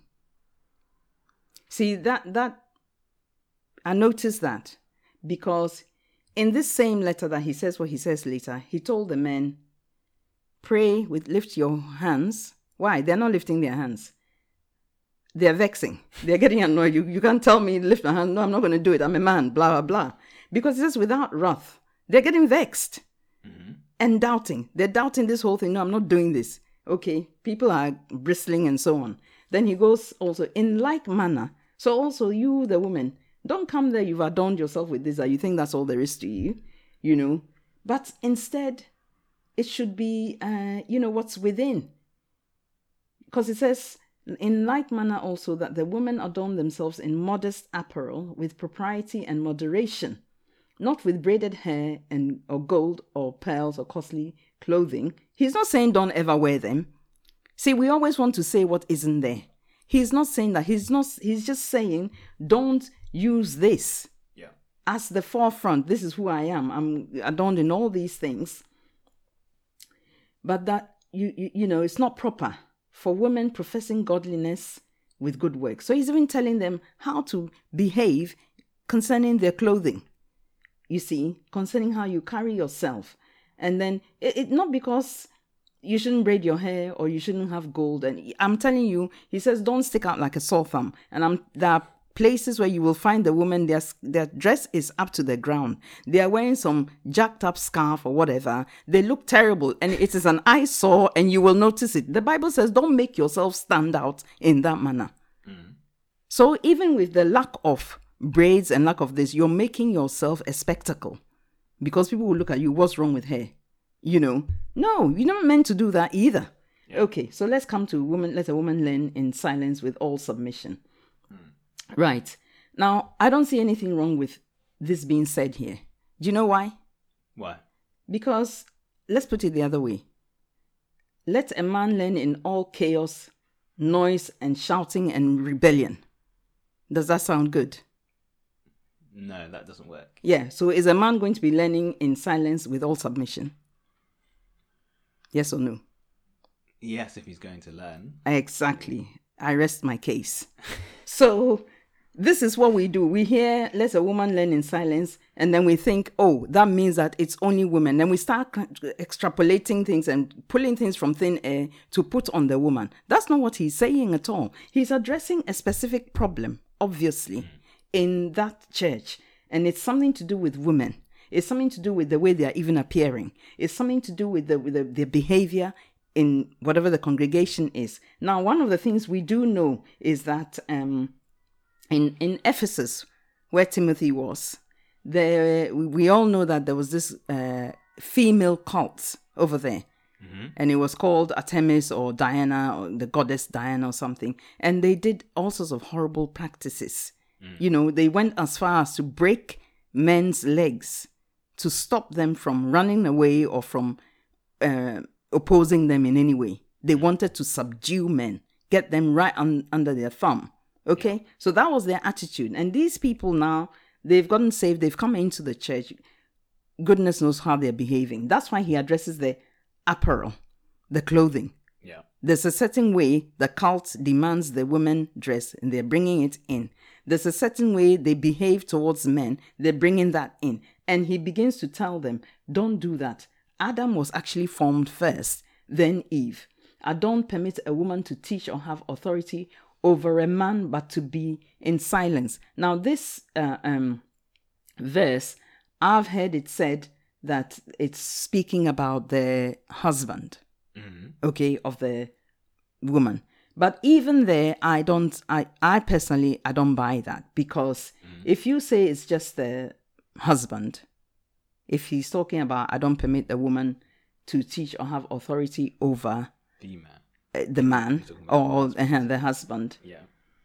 see that that I noticed that because in this same letter that he says what he says later, he told the men, pray with lift your hands. Why? They're not lifting their hands. They're vexing. They're getting annoyed. You, you can't tell me lift my hand. No, I'm not going to do it. I'm a man, blah, blah, blah. Because it says without wrath. They're getting vexed and doubting. They're doubting this whole thing. No, I'm not doing this. Okay, people are bristling and so on. Then he goes also in like manner. So also you, the woman, don't come there. You've adorned yourself with this. That you think that's all there is to you, you know. But instead, it should be, uh, you know, what's within. Because it says, in like manner also, that the women adorn themselves in modest apparel with propriety and moderation, not with braided hair and or gold or pearls or costly clothing. He's not saying don't ever wear them. See, we always want to say what isn't there. He's not saying that. He's not. He's just saying don't use this Yeah. as the forefront. This is who I am. I'm adorned in all these things. But that you you, you know it's not proper for women professing godliness with good works. So he's even telling them how to behave concerning their clothing. You see, concerning how you carry yourself, and then it, it not because you shouldn't braid your hair or you shouldn't have gold. And I'm telling you, he says, don't stick out like a sore thumb. And I'm there are places where you will find the woman their their dress is up to the ground. They are wearing some jacked up scarf or whatever. They look terrible, and it is an eyesore, and you will notice it. The Bible says, don't make yourself stand out in that manner. Mm. So even with the lack of braids and lack of this, you're making yourself a spectacle because people will look at you. What's wrong with hair? You know, no, you're not meant to do that either. Okay, so let's come to woman. Let a woman learn in silence with all submission. Hmm. Right now, I don't see anything wrong with this being said here. Do you know why? Why? Because let's put it the other way. Let a man learn in all chaos, noise, and shouting and rebellion. Does that sound good? No, that doesn't work. Yeah. So is a man going to be learning in silence with all submission? Yes or no? Yes, if he's going to learn. Exactly. I rest my case. so this is what we do. We hear let a woman learn in silence, and then we think, oh, that means that it's only women. Then we start extrapolating things and pulling things from thin air to put on the woman. That's not what he's saying at all. He's addressing a specific problem, obviously, in that church, and it's something to do with women. It's something to do with the way they are even appearing. It's something to do with the with the, their behavior in whatever the congregation is. Now, one of the things we do know is that um, in in Ephesus, where Timothy was, there we, all know that there was this uh, female cult over there. And it was called Artemis or Diana or the goddess Diana or something. And they did all sorts of horrible practices. You know, they went as far as to break men's legs to stop them from running away or from uh, opposing them in any way. They wanted to subdue men, get them right un- under their thumb. Okay, so that was their attitude. And these people now, they've gotten saved, they've come into the church. Goodness knows how they're behaving. That's why he addresses the apparel, the clothing. Yeah. There's a certain way the cult demands the women dress and they're bringing it in. There's a certain way they behave towards men, they're bringing that in. And he begins to tell them, don't do that. Adam was actually formed first, then Eve. I don't permit a woman to teach or have authority over a man, but to be in silence. Now, this uh, um, verse, I've heard it said that it's speaking about the husband, okay, of the woman. But even there, I don't, I, I personally, I don't buy that because if you say it's just the husband, if he's talking about, I don't permit the woman to teach or have authority over The man. uh, the man or uh, the husband, Yeah.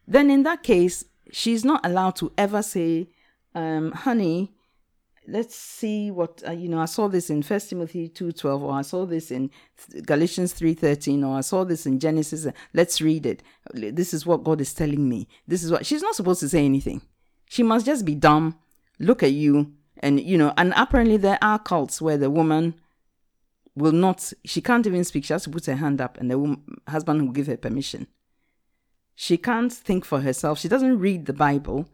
then in that case, she's not allowed to ever say, um, honey, let's see what uh, you know i saw this in first timothy 2.12 or i saw this in galatians 3.13 or i saw this in genesis let's read it. This is what god is telling me. This is what she's not supposed to say anything. She must just be dumb look at you and you know and apparently there are cults where the woman will not she can't even speak. She has to put her hand up and the wom- husband will give her permission. She can't think for herself. She doesn't read the bible.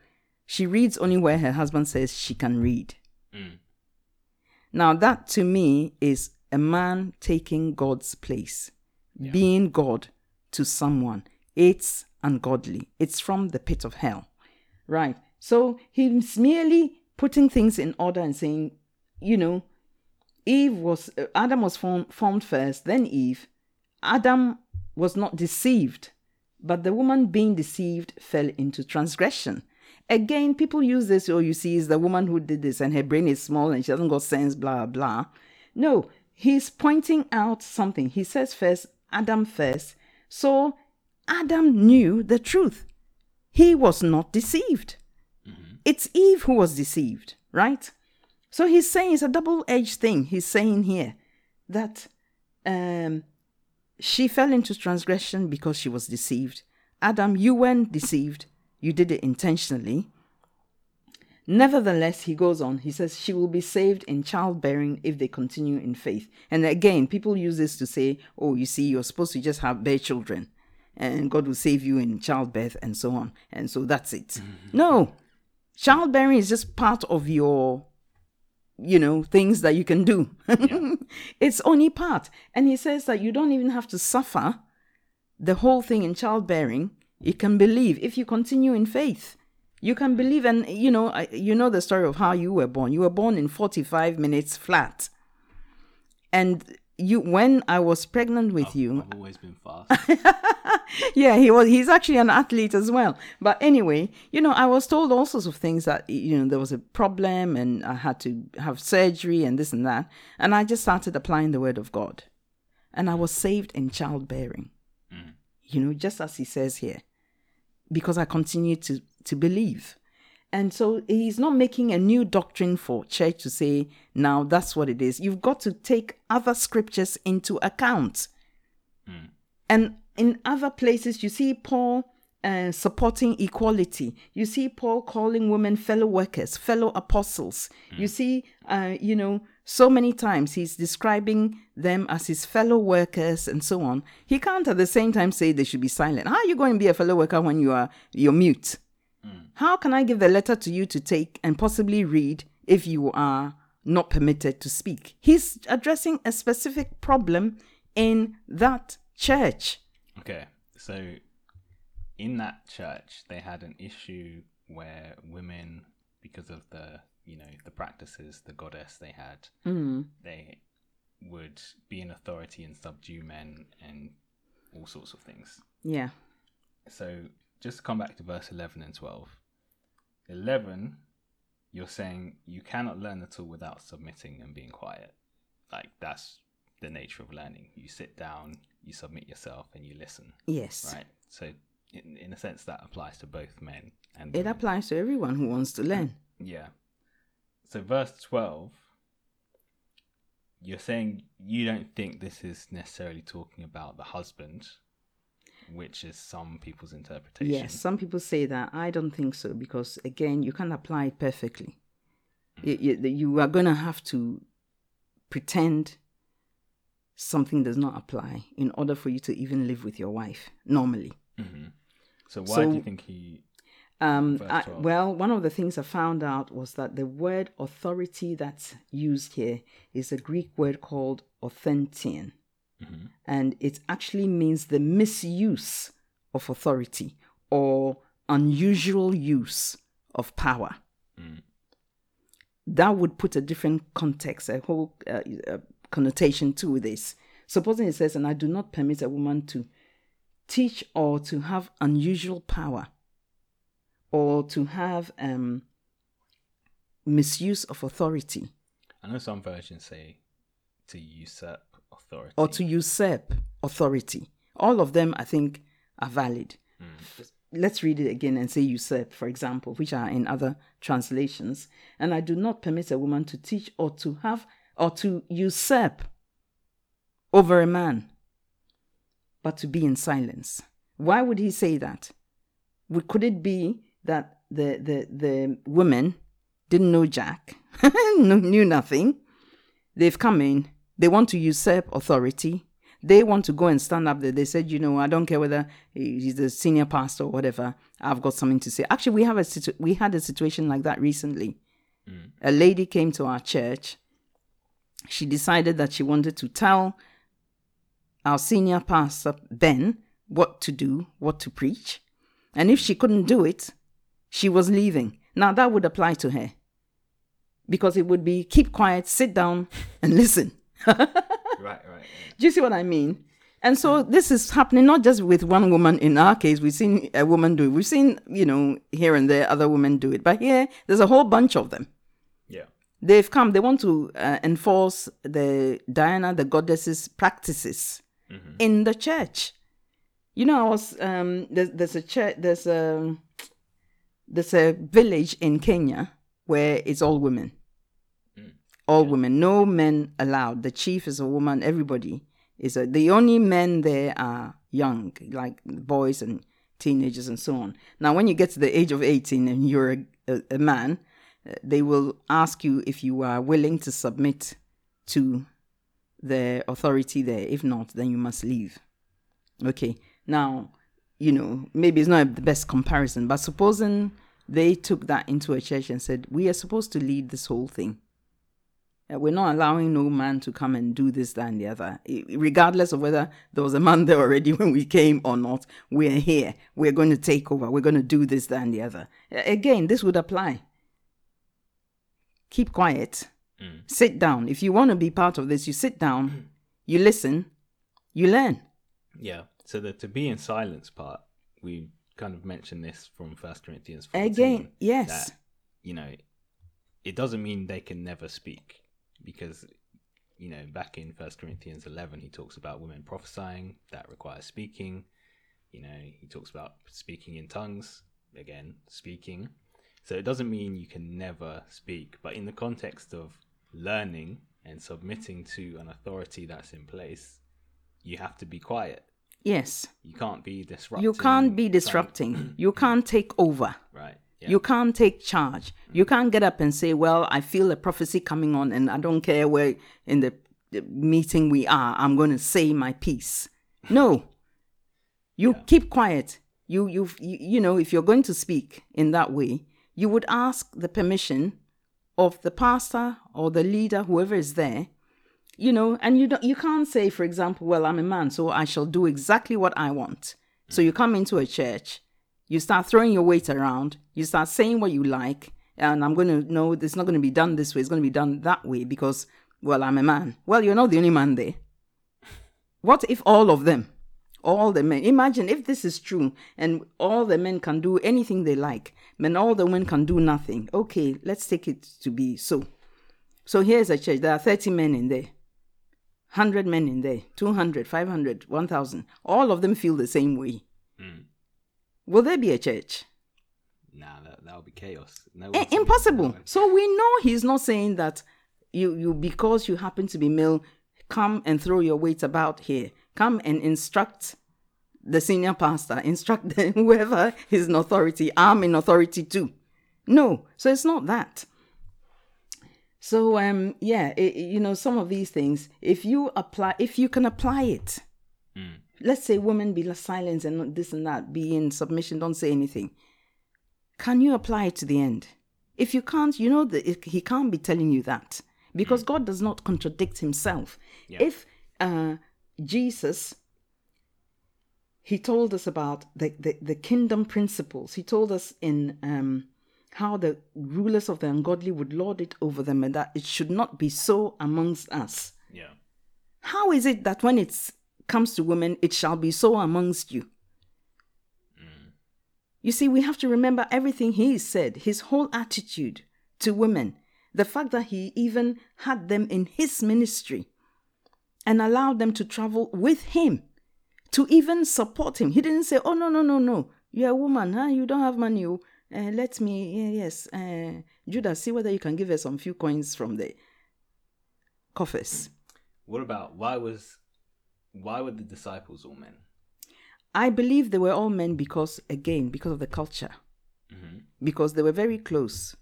She reads only where her husband says she can read now that to me is a man taking god's place being god to someone. It's ungodly. It's from the pit of hell. Right. So he's merely putting things in order and saying you know Eve was uh, Adam was form, formed first, then Eve. Adam was not deceived, but the woman being deceived fell into transgression. Again, people use this, oh, you see, is the woman who did this and her brain is small and she hasn't got sense, blah, blah. No, he's pointing out something. He says first, Adam first. So Adam knew the truth. He was not deceived. It's Eve who was deceived, right? So he's saying it's a double edged thing. He's saying here that um, she fell into transgression because she was deceived. Adam, you weren't deceived, you did it intentionally. Nevertheless, he goes on, he says, she will be saved in childbearing if they continue in faith. And again, people use this to say, oh, you see, you're supposed to just have bear children and God will save you in childbirth and so on. And so that's it. Mm-hmm. No, childbearing is just part of your you know things that you can do yeah. it's only part and he says that you don't even have to suffer the whole thing in childbearing you can believe if you continue in faith you can believe and you know you know the story of how you were born you were born in 45 minutes flat and you when I was pregnant with I've, you. I've always been fast. yeah, he was. He's actually an athlete as well. But anyway, you know, I was told all sorts of things that you know there was a problem and I had to have surgery and this and that, and I just started applying the word of God, and I was saved in childbearing. Mm. You know, just as he says here, because I continue to to believe. And so he's not making a new doctrine for church to say, now that's what it is. You've got to take other scriptures into account. Mm. And in other places, you see Paul uh, supporting equality. You see Paul calling women fellow workers, fellow apostles. Mm. You see, uh, you know, so many times he's describing them as his fellow workers and so on. He can't at the same time say they should be silent. How are you going to be a fellow worker when you are you're mute? Hmm. How can I give the letter to you to take and possibly read if you are not permitted to speak? He's addressing a specific problem in that church. Okay, so in that church, they had an issue where women, because of the you know the practices, the goddess they had, mm. they would be in authority and subdue men and all sorts of things. Yeah. So just to come back to verse 11 and 12. 11, you're saying you cannot learn at all without submitting and being quiet. Like, that's the nature of learning. You sit down, you submit yourself, and you listen. Yes. Right? So, in, in a sense, that applies to both men and It women. applies to everyone who wants to learn. Yeah. So, verse 12 you're saying you don't think this is necessarily talking about the husband which is some people's interpretation. Yes, some people say that. I don't think so because, again, you can't apply it perfectly. Mm. You, you, you, are going to have to pretend something does not apply in order for you to even live with your wife normally. Mm-hmm. So, why so, do you think he. Um, I, well, one of the things I found out was that the word authority that's used here is a Greek word called authentein. Mm-hmm. And it actually means the misuse of authority or unusual use of power. Mm. That would put a different context, a whole uh, uh, connotation to this. Supposing it says, and I do not permit a woman to teach or to have unusual power or to have um, misuse of authority. I know some versions say to usurp authority. Or to usurp authority. All of them, I think, are valid. Mm. Let's read it again and say usurp, for example, which are in other translations. And I do not permit a woman to teach or to have or to usurp over a man, but to be in silence. Why would he say that? Could it be that the, the, the women didn't know Jack, knew nothing? They've come in, they want to usurp authority. They want to go and stand up there. They said, you know, I don't care whether he's the senior pastor or whatever. I've got something to say. Actually, we have a situ- we had a situation like that recently. Mm. A lady came to our church. She decided that she wanted to tell our senior pastor Ben what to do, what to preach, and if she couldn't do it, she was leaving. Now that would apply to her because it would be keep quiet, sit down, and listen. right, right. Do you see what I mean? And so this is happening not just with one woman. In our case, we've seen a woman do it. We've seen, you know, here and there other women do it. But here, there's a whole bunch of them. Yeah. They've come. They want to uh, enforce the Diana, the goddess's practices mm-hmm. in the church. You know, I was um, there's, there's a church, there's a there's a village in Kenya where it's all women, all women, no men allowed. The chief is a woman. Everybody is a. The only men there are young, like boys and teenagers and so on. Now, when you get to the age of eighteen and you're a, a, a man, uh, they will ask you if you are willing to submit to the authority there. If not, then you must leave. Okay. Now, you know, maybe it's not the best comparison, but supposing they took that into a church and said, we are supposed to lead this whole thing. Uh, we're not allowing no man to come and do this, that, and the other. Regardless of whether there was a man there already when we came or not, we're here. We're going to take over. We're going to do this, that, and the other. Again, this would apply. Keep quiet. Sit down. If you want to be part of this, you sit down, you listen, you learn. Yeah. So the to be in silence part, we kind of mentioned this from First Corinthians 14. Again, yes. That, you know, it doesn't mean they can never speak because, you know, back in First Corinthians 11, he talks about women prophesying that requires speaking. You know, he talks about speaking in tongues, again, speaking. So it doesn't mean you can never speak, but in the context of learning and submitting to an authority that's in place, you have to be quiet. Yes. You can't be disrupting. You can't be disrupting. You can't take over. Right. Yeah. You can't take charge. Mm. You can't get up and say, Well, I feel a prophecy coming on, and I don't care where in the, meeting we are, I'm going to say my piece. No. You keep quiet. You, you, you, you know, if you're going to speak in that way, you would ask the permission of the pastor or the leader, whoever is there, you know, and you don't, you can't say, for example, well, I'm a man, so I shall do exactly what I want. So you come into a church, you start throwing your weight around, you start saying what you like, and I'm going to know it's not going to be done this way, it's going to be done that way because, well, I'm a man. Well, you're not the only man there. What if all of them, all the men, imagine if this is true and all the men can do anything they like, then all the women can do nothing. Okay, let's take it to be so. So here's a church, there are 30 men in there. 100 men in there, 200, 500, 1000. All of them feel the same way. Hmm. Will there be a church? Nah, that that'll be chaos. No, I- one's- impossible. So we know he's not saying that you you because you happen to be male, come and throw your weight about here. Come and instruct the senior pastor, instruct the, whoever is in authority. I'm in authority too. No, so it's not that. So um yeah, it, you know some of these things. If you apply, if you can apply it, let's say women be silent and not this and that, be in submission, don't say anything can you apply it to the end? If you can't, you know that he can't be telling you that because God does not contradict himself. If uh, Jesus, he told us about the, the, the kingdom principles, he told us in um, how the rulers of the ungodly would lord it over them and that it should not be so amongst us. Yeah. How is it that when it comes to women, it shall be so amongst you? Hmm. You see, we have to remember everything he said, his whole attitude to women, the fact that he even had them in his ministry and allowed them to travel with him, to even support him. He didn't say, Oh, no, no, no, no, you're a woman, huh? You don't have money. Oh. Uh, let me, yeah, yes, uh, Judah, see whether you can give us some few coins from the coffers. What about why was why were the disciples all men? I believe they were all men because, again, because of the culture, because they were very close.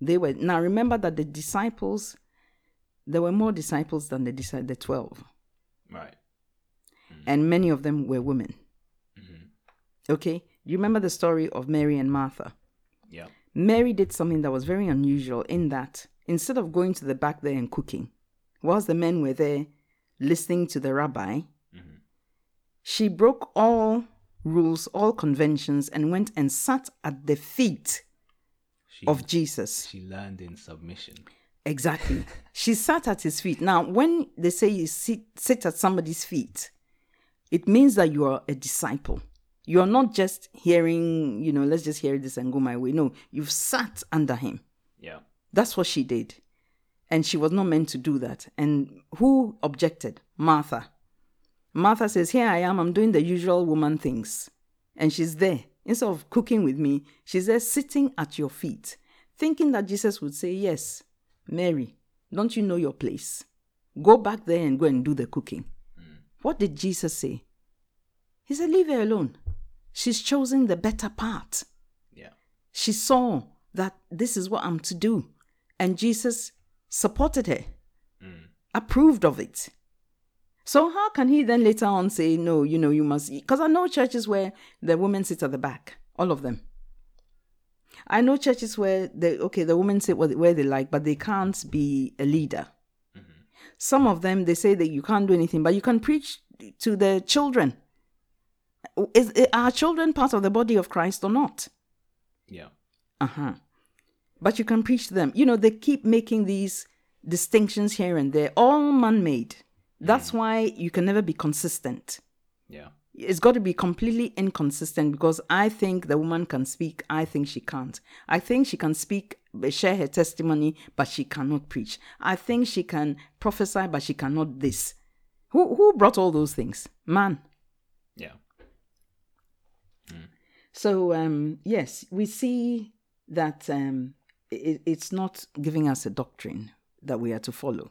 They were now. Remember that the disciples, there were more disciples than the the twelve, Right. and many of them were women. Okay, you remember the story of Mary and Martha. Yeah. Mary did something that was very unusual in that instead of going to the back there and cooking, whilst the men were there listening to the rabbi, mm-hmm. she broke all rules, all conventions, and went and sat at the feet She of Jesus. she learned in submission. Exactly. she sat at his feet. Now, when they say you sit, sit at somebody's feet, it means that you are a disciple. You are not just hearing, you know, let's just hear this and go my way. No, you've sat under him. Yeah. That's what she did. And she was not meant to do that. And who objected? Martha. Martha says, Here I am, I'm doing the usual woman things. And she's there. Instead of cooking with me, she's there sitting at your feet, thinking that Jesus would say, Yes, Mary, don't you know your place? Go back there and go and do the cooking. Mm. What did Jesus say? He said, Leave her alone. She's chosen the better part. Yeah. She saw that this is what I'm to do. And Jesus supported her, mm. approved of it. So how can he then later on say, no, you know, you must, because I know churches where the women sit at the back, all of them. I know churches where the okay, the women sit where they like, but they can't be a leader. Mm-hmm. Some of them they say that you can't do anything, but you can preach to the children. Is are children part of the body of Christ or not? Yeah. Uh huh. But you can preach to them. You know, they keep making these distinctions here and there, all man made. That's why you can never be consistent. Yeah. It's got to be completely inconsistent because I think the woman can speak, I think she can't. I think she can speak, share her testimony, but she cannot preach. I think she can prophesy, but she cannot this. Who, who brought all those things? Man. Yeah. So um, yes, we see that um, it, it's not giving us a doctrine that we are to follow.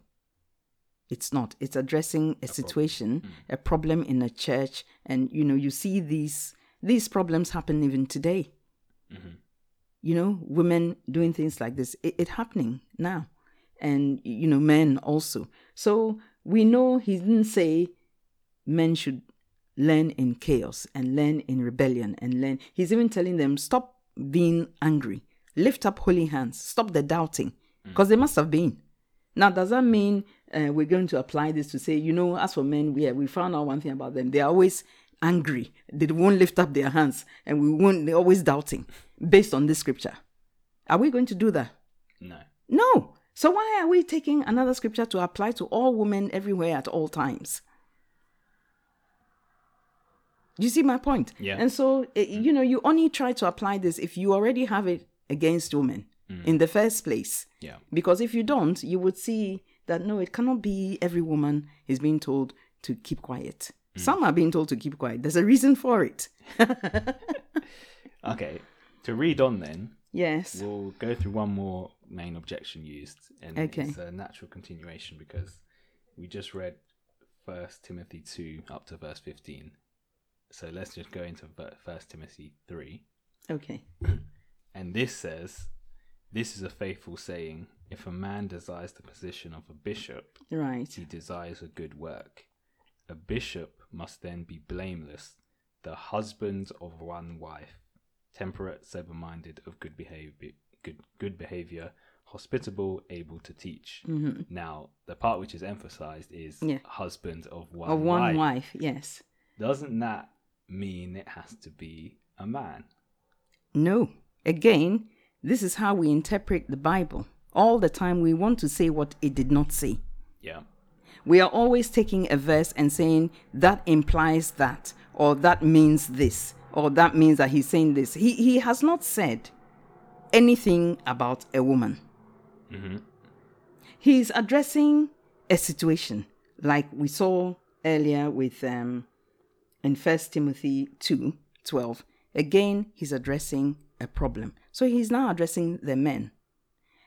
It's not. It's addressing a, situation, a problem in a church, and you know you see these these problems happen even today. You know, women doing things like this, it, it happening now, and you know men also. So we know he didn't say men should learn in chaos and learn in rebellion and learn. He's even telling them, stop being angry, lift up holy hands, stop the doubting, because they must have been. Now, does that mean uh, we're going to apply this to say, you know, as for men, we, we found out one thing about them. They're always angry. They won't lift up their hands and we won't, they're always doubting based on this scripture. Are we going to do that? No. No. So why are we taking another scripture to apply to all women everywhere at all times? You see my point? Yeah. And so, eh, eh, you know, you only try to apply this if you already have it against women mm. in the first place. Yeah. Because if you don't, you would see that no, it cannot be every woman is being told to keep quiet. Mm. Some are being told to keep quiet. There's a reason for it. Okay. To read on then, Yes. we'll go through one more main objection used, and Okay. it's a natural continuation because we just read First Timothy two up to verse fifteen. So let's just go into First Timothy three, Okay. and this says, "This is a faithful saying: If a man desires the position of a bishop, Right. he desires a good work. A bishop must then be blameless, the husband of one wife, temperate, sober-minded, of good behavior, good good behavior, hospitable, able to teach. Now, the part which is emphasized is Mm-hmm. Yeah. husband of one, Of one wife. wife. Yes. Doesn't that mean it has to be a man? No. Again, this is how we interpret the Bible. All the time we want to say what it did not say. Yeah. We are always taking a verse and saying that implies that, or that means this, or that means that he's saying this. He, he has not said anything about a woman. He's addressing a situation like we saw earlier with um, in First Timothy 2 12. Again, he's addressing a problem. So he's now addressing the men.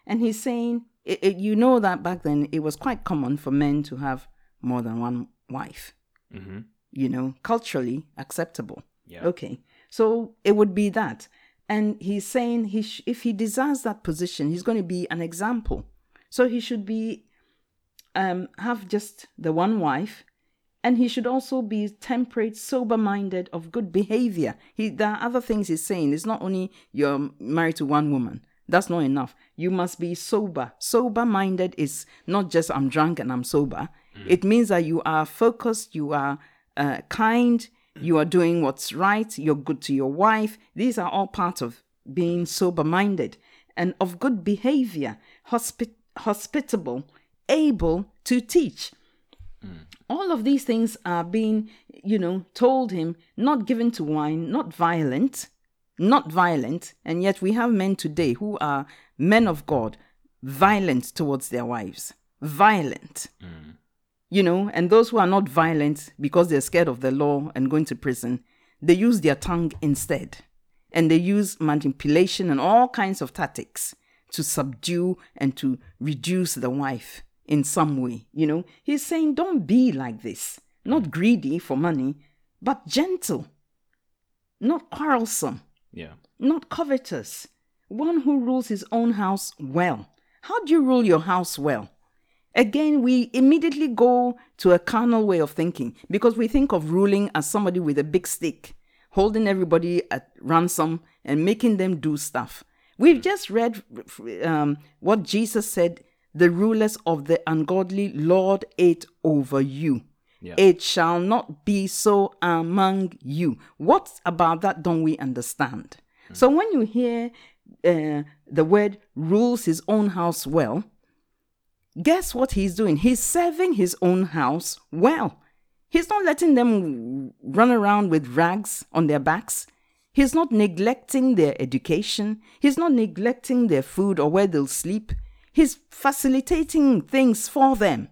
And he's saying, it, it- you know that back then it was quite common for men to have more than one wife. Mm-hmm. You know, culturally acceptable. Yeah. Okay. So it would be that. And he's saying he sh- if he desires that position, he's going to be an example. So he should be um, have just the one wife, and he should also be temperate, sober-minded, of good behavior. He there are other things he's saying. It's not only you're married to one woman. That's not enough. You must be sober. Sober-minded is not just I'm drunk and I'm sober. It means that you are focused, you are uh, kind, you are doing what's right, you're good to your wife. These are all part of being sober-minded and of good behavior, hospi- hospitable, able to teach. All of these things are being, you know, told him, not given to wine, not violent, not violent. And yet we have men today who are men of God, violent towards their wives. Violent. You know, and those who are not violent because they're scared of the law and going to prison, they use their tongue instead. And they use manipulation and all kinds of tactics to subdue and to reduce the wife in some way. You know, he's saying, don't be like this, not greedy for money, but gentle, not quarrelsome, Yeah. not covetous, one who rules his own house well. How do you rule your house well? Again, we immediately go to a carnal way of thinking because we think of ruling as somebody with a big stick, holding everybody at ransom and making them do stuff. We've just read um, what Jesus said the rulers of the ungodly lord it over you. Yeah. It shall not be so among you. What about that don't we understand? So when you hear uh, the word rules his own house well, guess what he's doing? He's serving his own house well. He's not letting them run around with rags on their backs. He's not neglecting their education. He's not neglecting their food or where they'll sleep. He's facilitating things for them,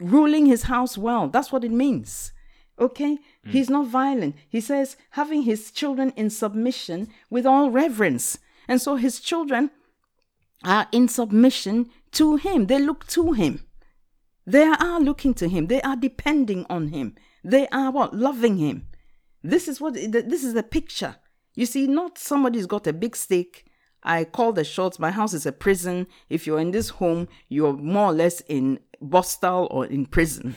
ruling his house well. That's what it means. Okay? Hmm. He's not violent. He says, having his children in submission with all reverence. And so his children are in submission to him. They look to him. They are looking to him. They are depending on him. They are what? Loving him. This is what this is the picture. You see, not somebody's got a big stick. I call the shots. My house is a prison. If you're in this home, you're more or less in Borstal or in prison.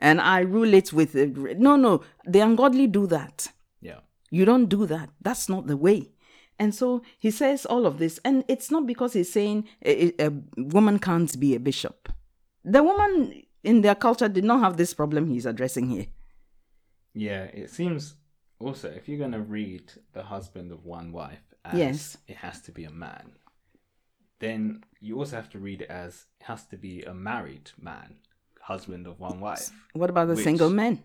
And I rule it with no, no. The ungodly do that. Yeah. You don't do that. That's not the way. And so he says all of this. And it's not because he's saying a, a woman can't be a bishop. The woman in their culture did not have this problem he's addressing here. Yeah, it seems also if you're going to read the husband of one wife Yes. it has to be a man, then you also have to read it as it has to be a married man, husband of one wife. What about the Which- single men?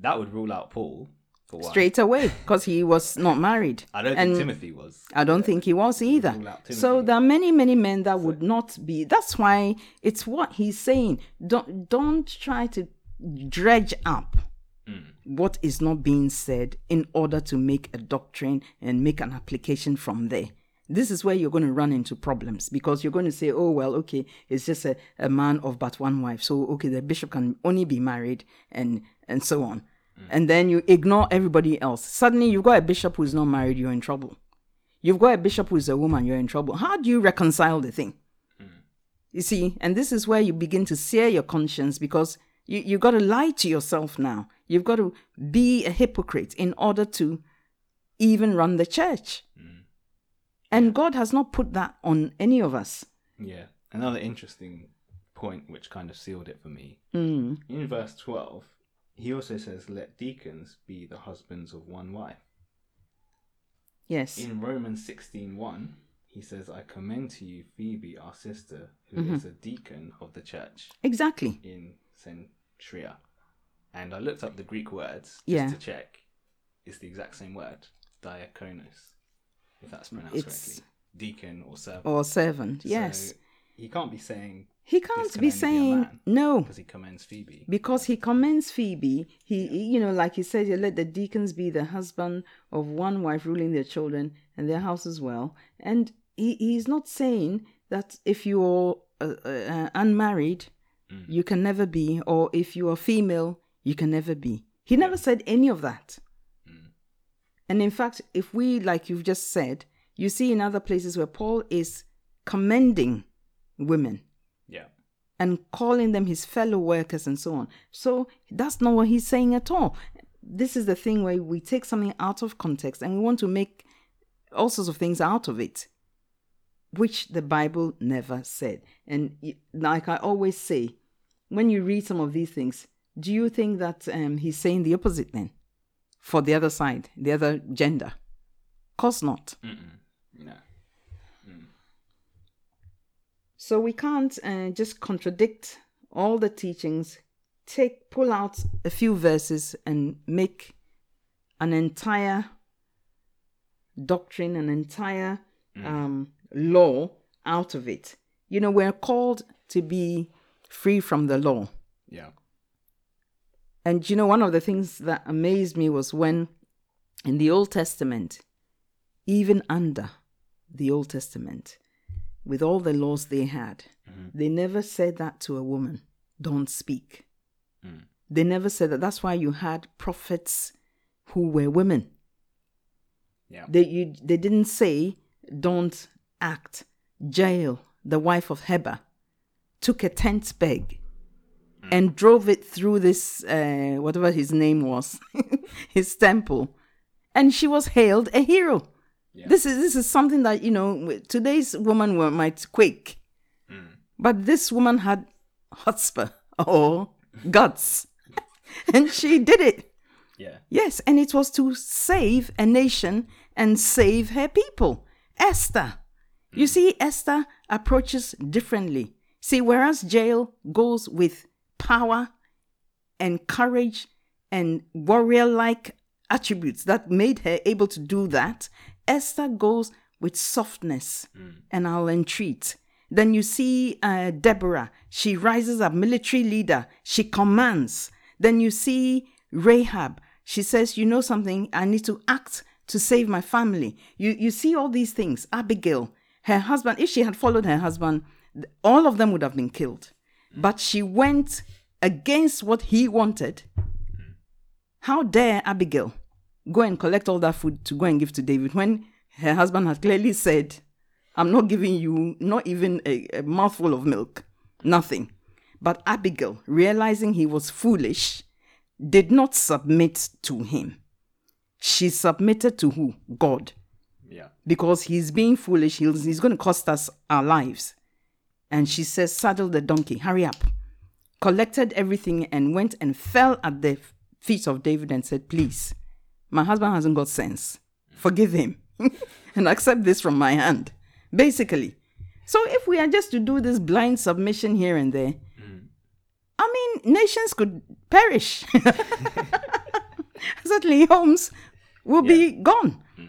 That would rule out Paul for one. Straight away, because he was not married. I don't and think Timothy was. I don't think he was either. So there are many, many men that would not be. That's why it's what he's saying. Don't don't try to dredge up. What is not being said in order to make a doctrine and make an application from there. This is where you're going to run into problems because you're going to say, oh, well, okay, it's just a, a man of but one wife. So, okay, the bishop can only be married and, and so on. Mm. And then you ignore everybody else. Suddenly, you've got a bishop who's not married, you're in trouble. You've got a bishop who's a woman, you're in trouble. How do you reconcile the thing? Mm. You see, and this is where you begin to sear your conscience because you, you've got to lie to yourself now. You've got to be a hypocrite in order to even run the church. And God has not put that on any of us. Yeah. Another interesting point which kind of sealed it for me. Mm. In verse 12, he also says, Let deacons be the husbands of one wife. Yes. In Romans 16:1, he says, I commend to you Phoebe, our sister, who is a deacon of the church Exactly. in Cenchrea. And I looked up the Greek words just Yeah. to check. It's the exact same word, diakonos, if that's pronounced It's- correctly. Deacon or servant. Or servant. Yes. So he can't be saying he can't be saying man, no. because he commends Phoebe. because he commends Phoebe. He, he- you know, like he said, let the deacons be the husband of one wife, ruling their children and their house as well. And he, he's not saying that if you're uh, uh, unmarried, you can never be, or if you are female, you can never be. He never said any of that. Mm. And in fact, if we, like you've just said, you see in other places where Paul is commending women Yeah. and calling them his fellow workers and so on. So that's not what he's saying at all. This is the thing where we take something out of context and we want to make all sorts of things out of it, which the Bible never said. And like I always say, when you read some of these things, do you think that um, he's saying the opposite then for the other side, the other gender? Of course not. Mm-mm. No. So we can't uh, just contradict all the teachings, take pull out a few verses and make an entire doctrine, an entire um, law out of it. You know, we're called to be free from the law. Yeah. And you know, one of the things that amazed me was when in the Old Testament, even under the Old Testament, with all the laws they had, mm-hmm. they never said that to a woman don't speak. Mm. They never said that. That's why you had prophets who were women. Yeah. They, you, they didn't say don't act. Jael, the wife of Heber, took a tent peg Mm. and drove it through this, uh, whatever his name was, his temple. And she was hailed a hero. This is this is something that you know today's woman might quake, mm. but this woman had chutzpah or guts, and she did it. Yeah. Yes, and it was to save a nation and save her people. Esther. You mm. see, Esther approaches differently. See, whereas Jael goes with power and courage and warrior like attributes that made her able to do that, Esther goes with softness and I'll entreat. Then you see uh, Deborah. She rises up, military leader. She commands. Then you see Rahab. She says, "You know something? I need to act to save my family." You you see all these things. Abigail, her husband. If she had followed her husband, all of them would have been killed. But she went against what he wanted. How dare Abigail go and collect all that food to go and give to David when her husband had clearly said, I'm not giving you not even a, a mouthful of milk, nothing. But Abigail, realizing he was foolish, did not submit to him. She submitted to who? God. Yeah. Because he's being foolish, he's, he's going to cost us our lives. And she says, Saddle the donkey, hurry up. Collected everything and went and fell at the feet of David and said, Please, my husband hasn't got sense. Forgive him and accept this from my hand. Basically. So if we are just to do this blind submission here and there, I mean, nations could perish. Certainly, homes will be gone. Mm.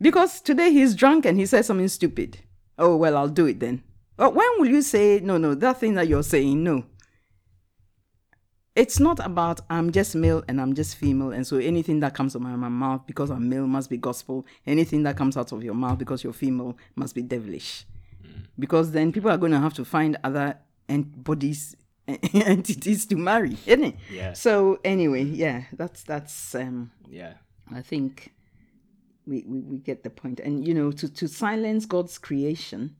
Because today he's drunk and he says something stupid. Oh, well, I'll do it then. But when will you say, no, no, that thing that you're saying, no? It's not about I'm just male and I'm just female, and so anything that comes out of my mouth because I'm male must be gospel. Anything that comes out of your mouth because you're female must be devilish. Because then people are going to have to find other ent- bodies, entities to marry, isn't it? Yeah. So anyway, yeah, that's that's um Yeah. I think we, we, we get the point. And you know, to, to silence God's creation,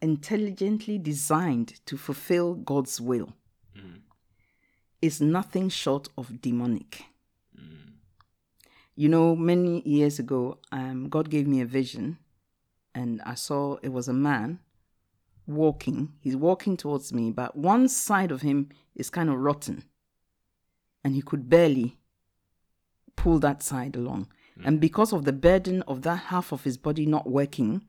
intelligently designed to fulfill God's will, mm. is nothing short of demonic. Mm. You know, many years ago, um, God gave me a vision, and I saw it was a man walking. He's walking towards me, but one side of him is kind of rotten, and he could barely pull that side along. Mm. And because of the burden of that half of his body not working,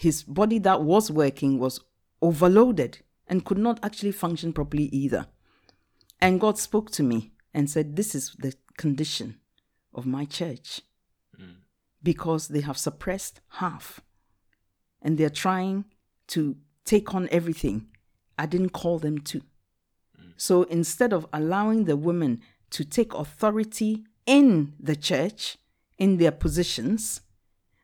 his body that was working was overloaded and could not actually function properly either. And God spoke to me and said, This is the condition of my church mm. because they have suppressed half and they're trying to take on everything. I didn't call them to. Mm. So instead of allowing the women to take authority in the church, in their positions,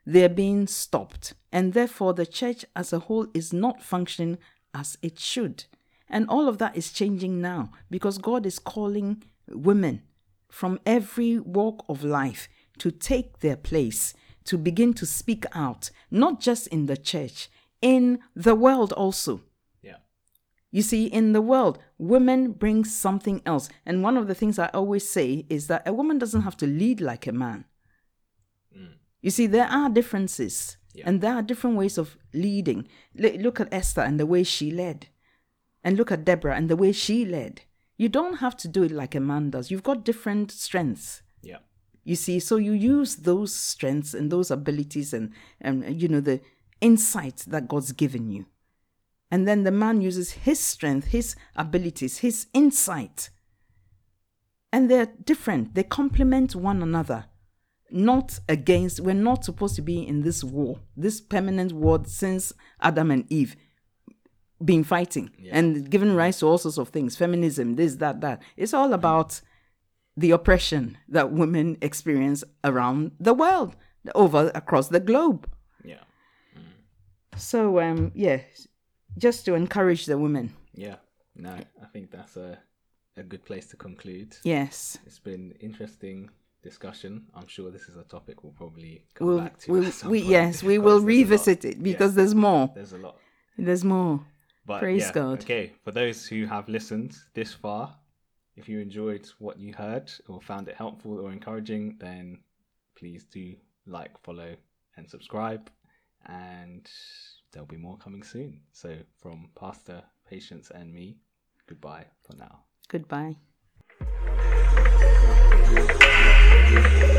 they're being stopped. And therefore, the church as a whole is not functioning as it should. And all of that is changing now because God is calling women from every walk of life to take their place, to begin to speak out, not just in the church, in the world also. Yeah. You see, in the world, women bring something else. And one of the things I always say is that a woman doesn't have to lead like a man. You see, there are differences and there are different ways of leading. L- look at Esther and the way she led, and look at Deborah and the way she led. You don't have to do it like a man does. You've got different strengths. Yeah. You see, so you use those strengths and those abilities and, and you know, the insight that God's given you. And then the man uses his strength, his abilities, his insight. And they're different. They complement one another. Not against, we're not supposed to be in this war, this permanent war since Adam and Eve. been fighting Yeah. and given rise to all sorts of things feminism this that that it's all about the oppression that women experience around the world over across the globe Yeah. so um yeah just to encourage the women Yeah. No, I think that's a a good place to conclude. yes It's been interesting discussion. I'm sure this is a topic we'll probably come we'll, back to. we'll we yes we will there's a lot. revisit it Yeah, because there's more there's a lot. there's more But Praise yeah, God. Okay, for those who have listened this far, if you enjoyed what you heard or found it helpful or encouraging, then please do like, follow, and subscribe. And there'll be more coming soon. So, from Pastor, Patience, and me, goodbye for now. goodbye Thank you.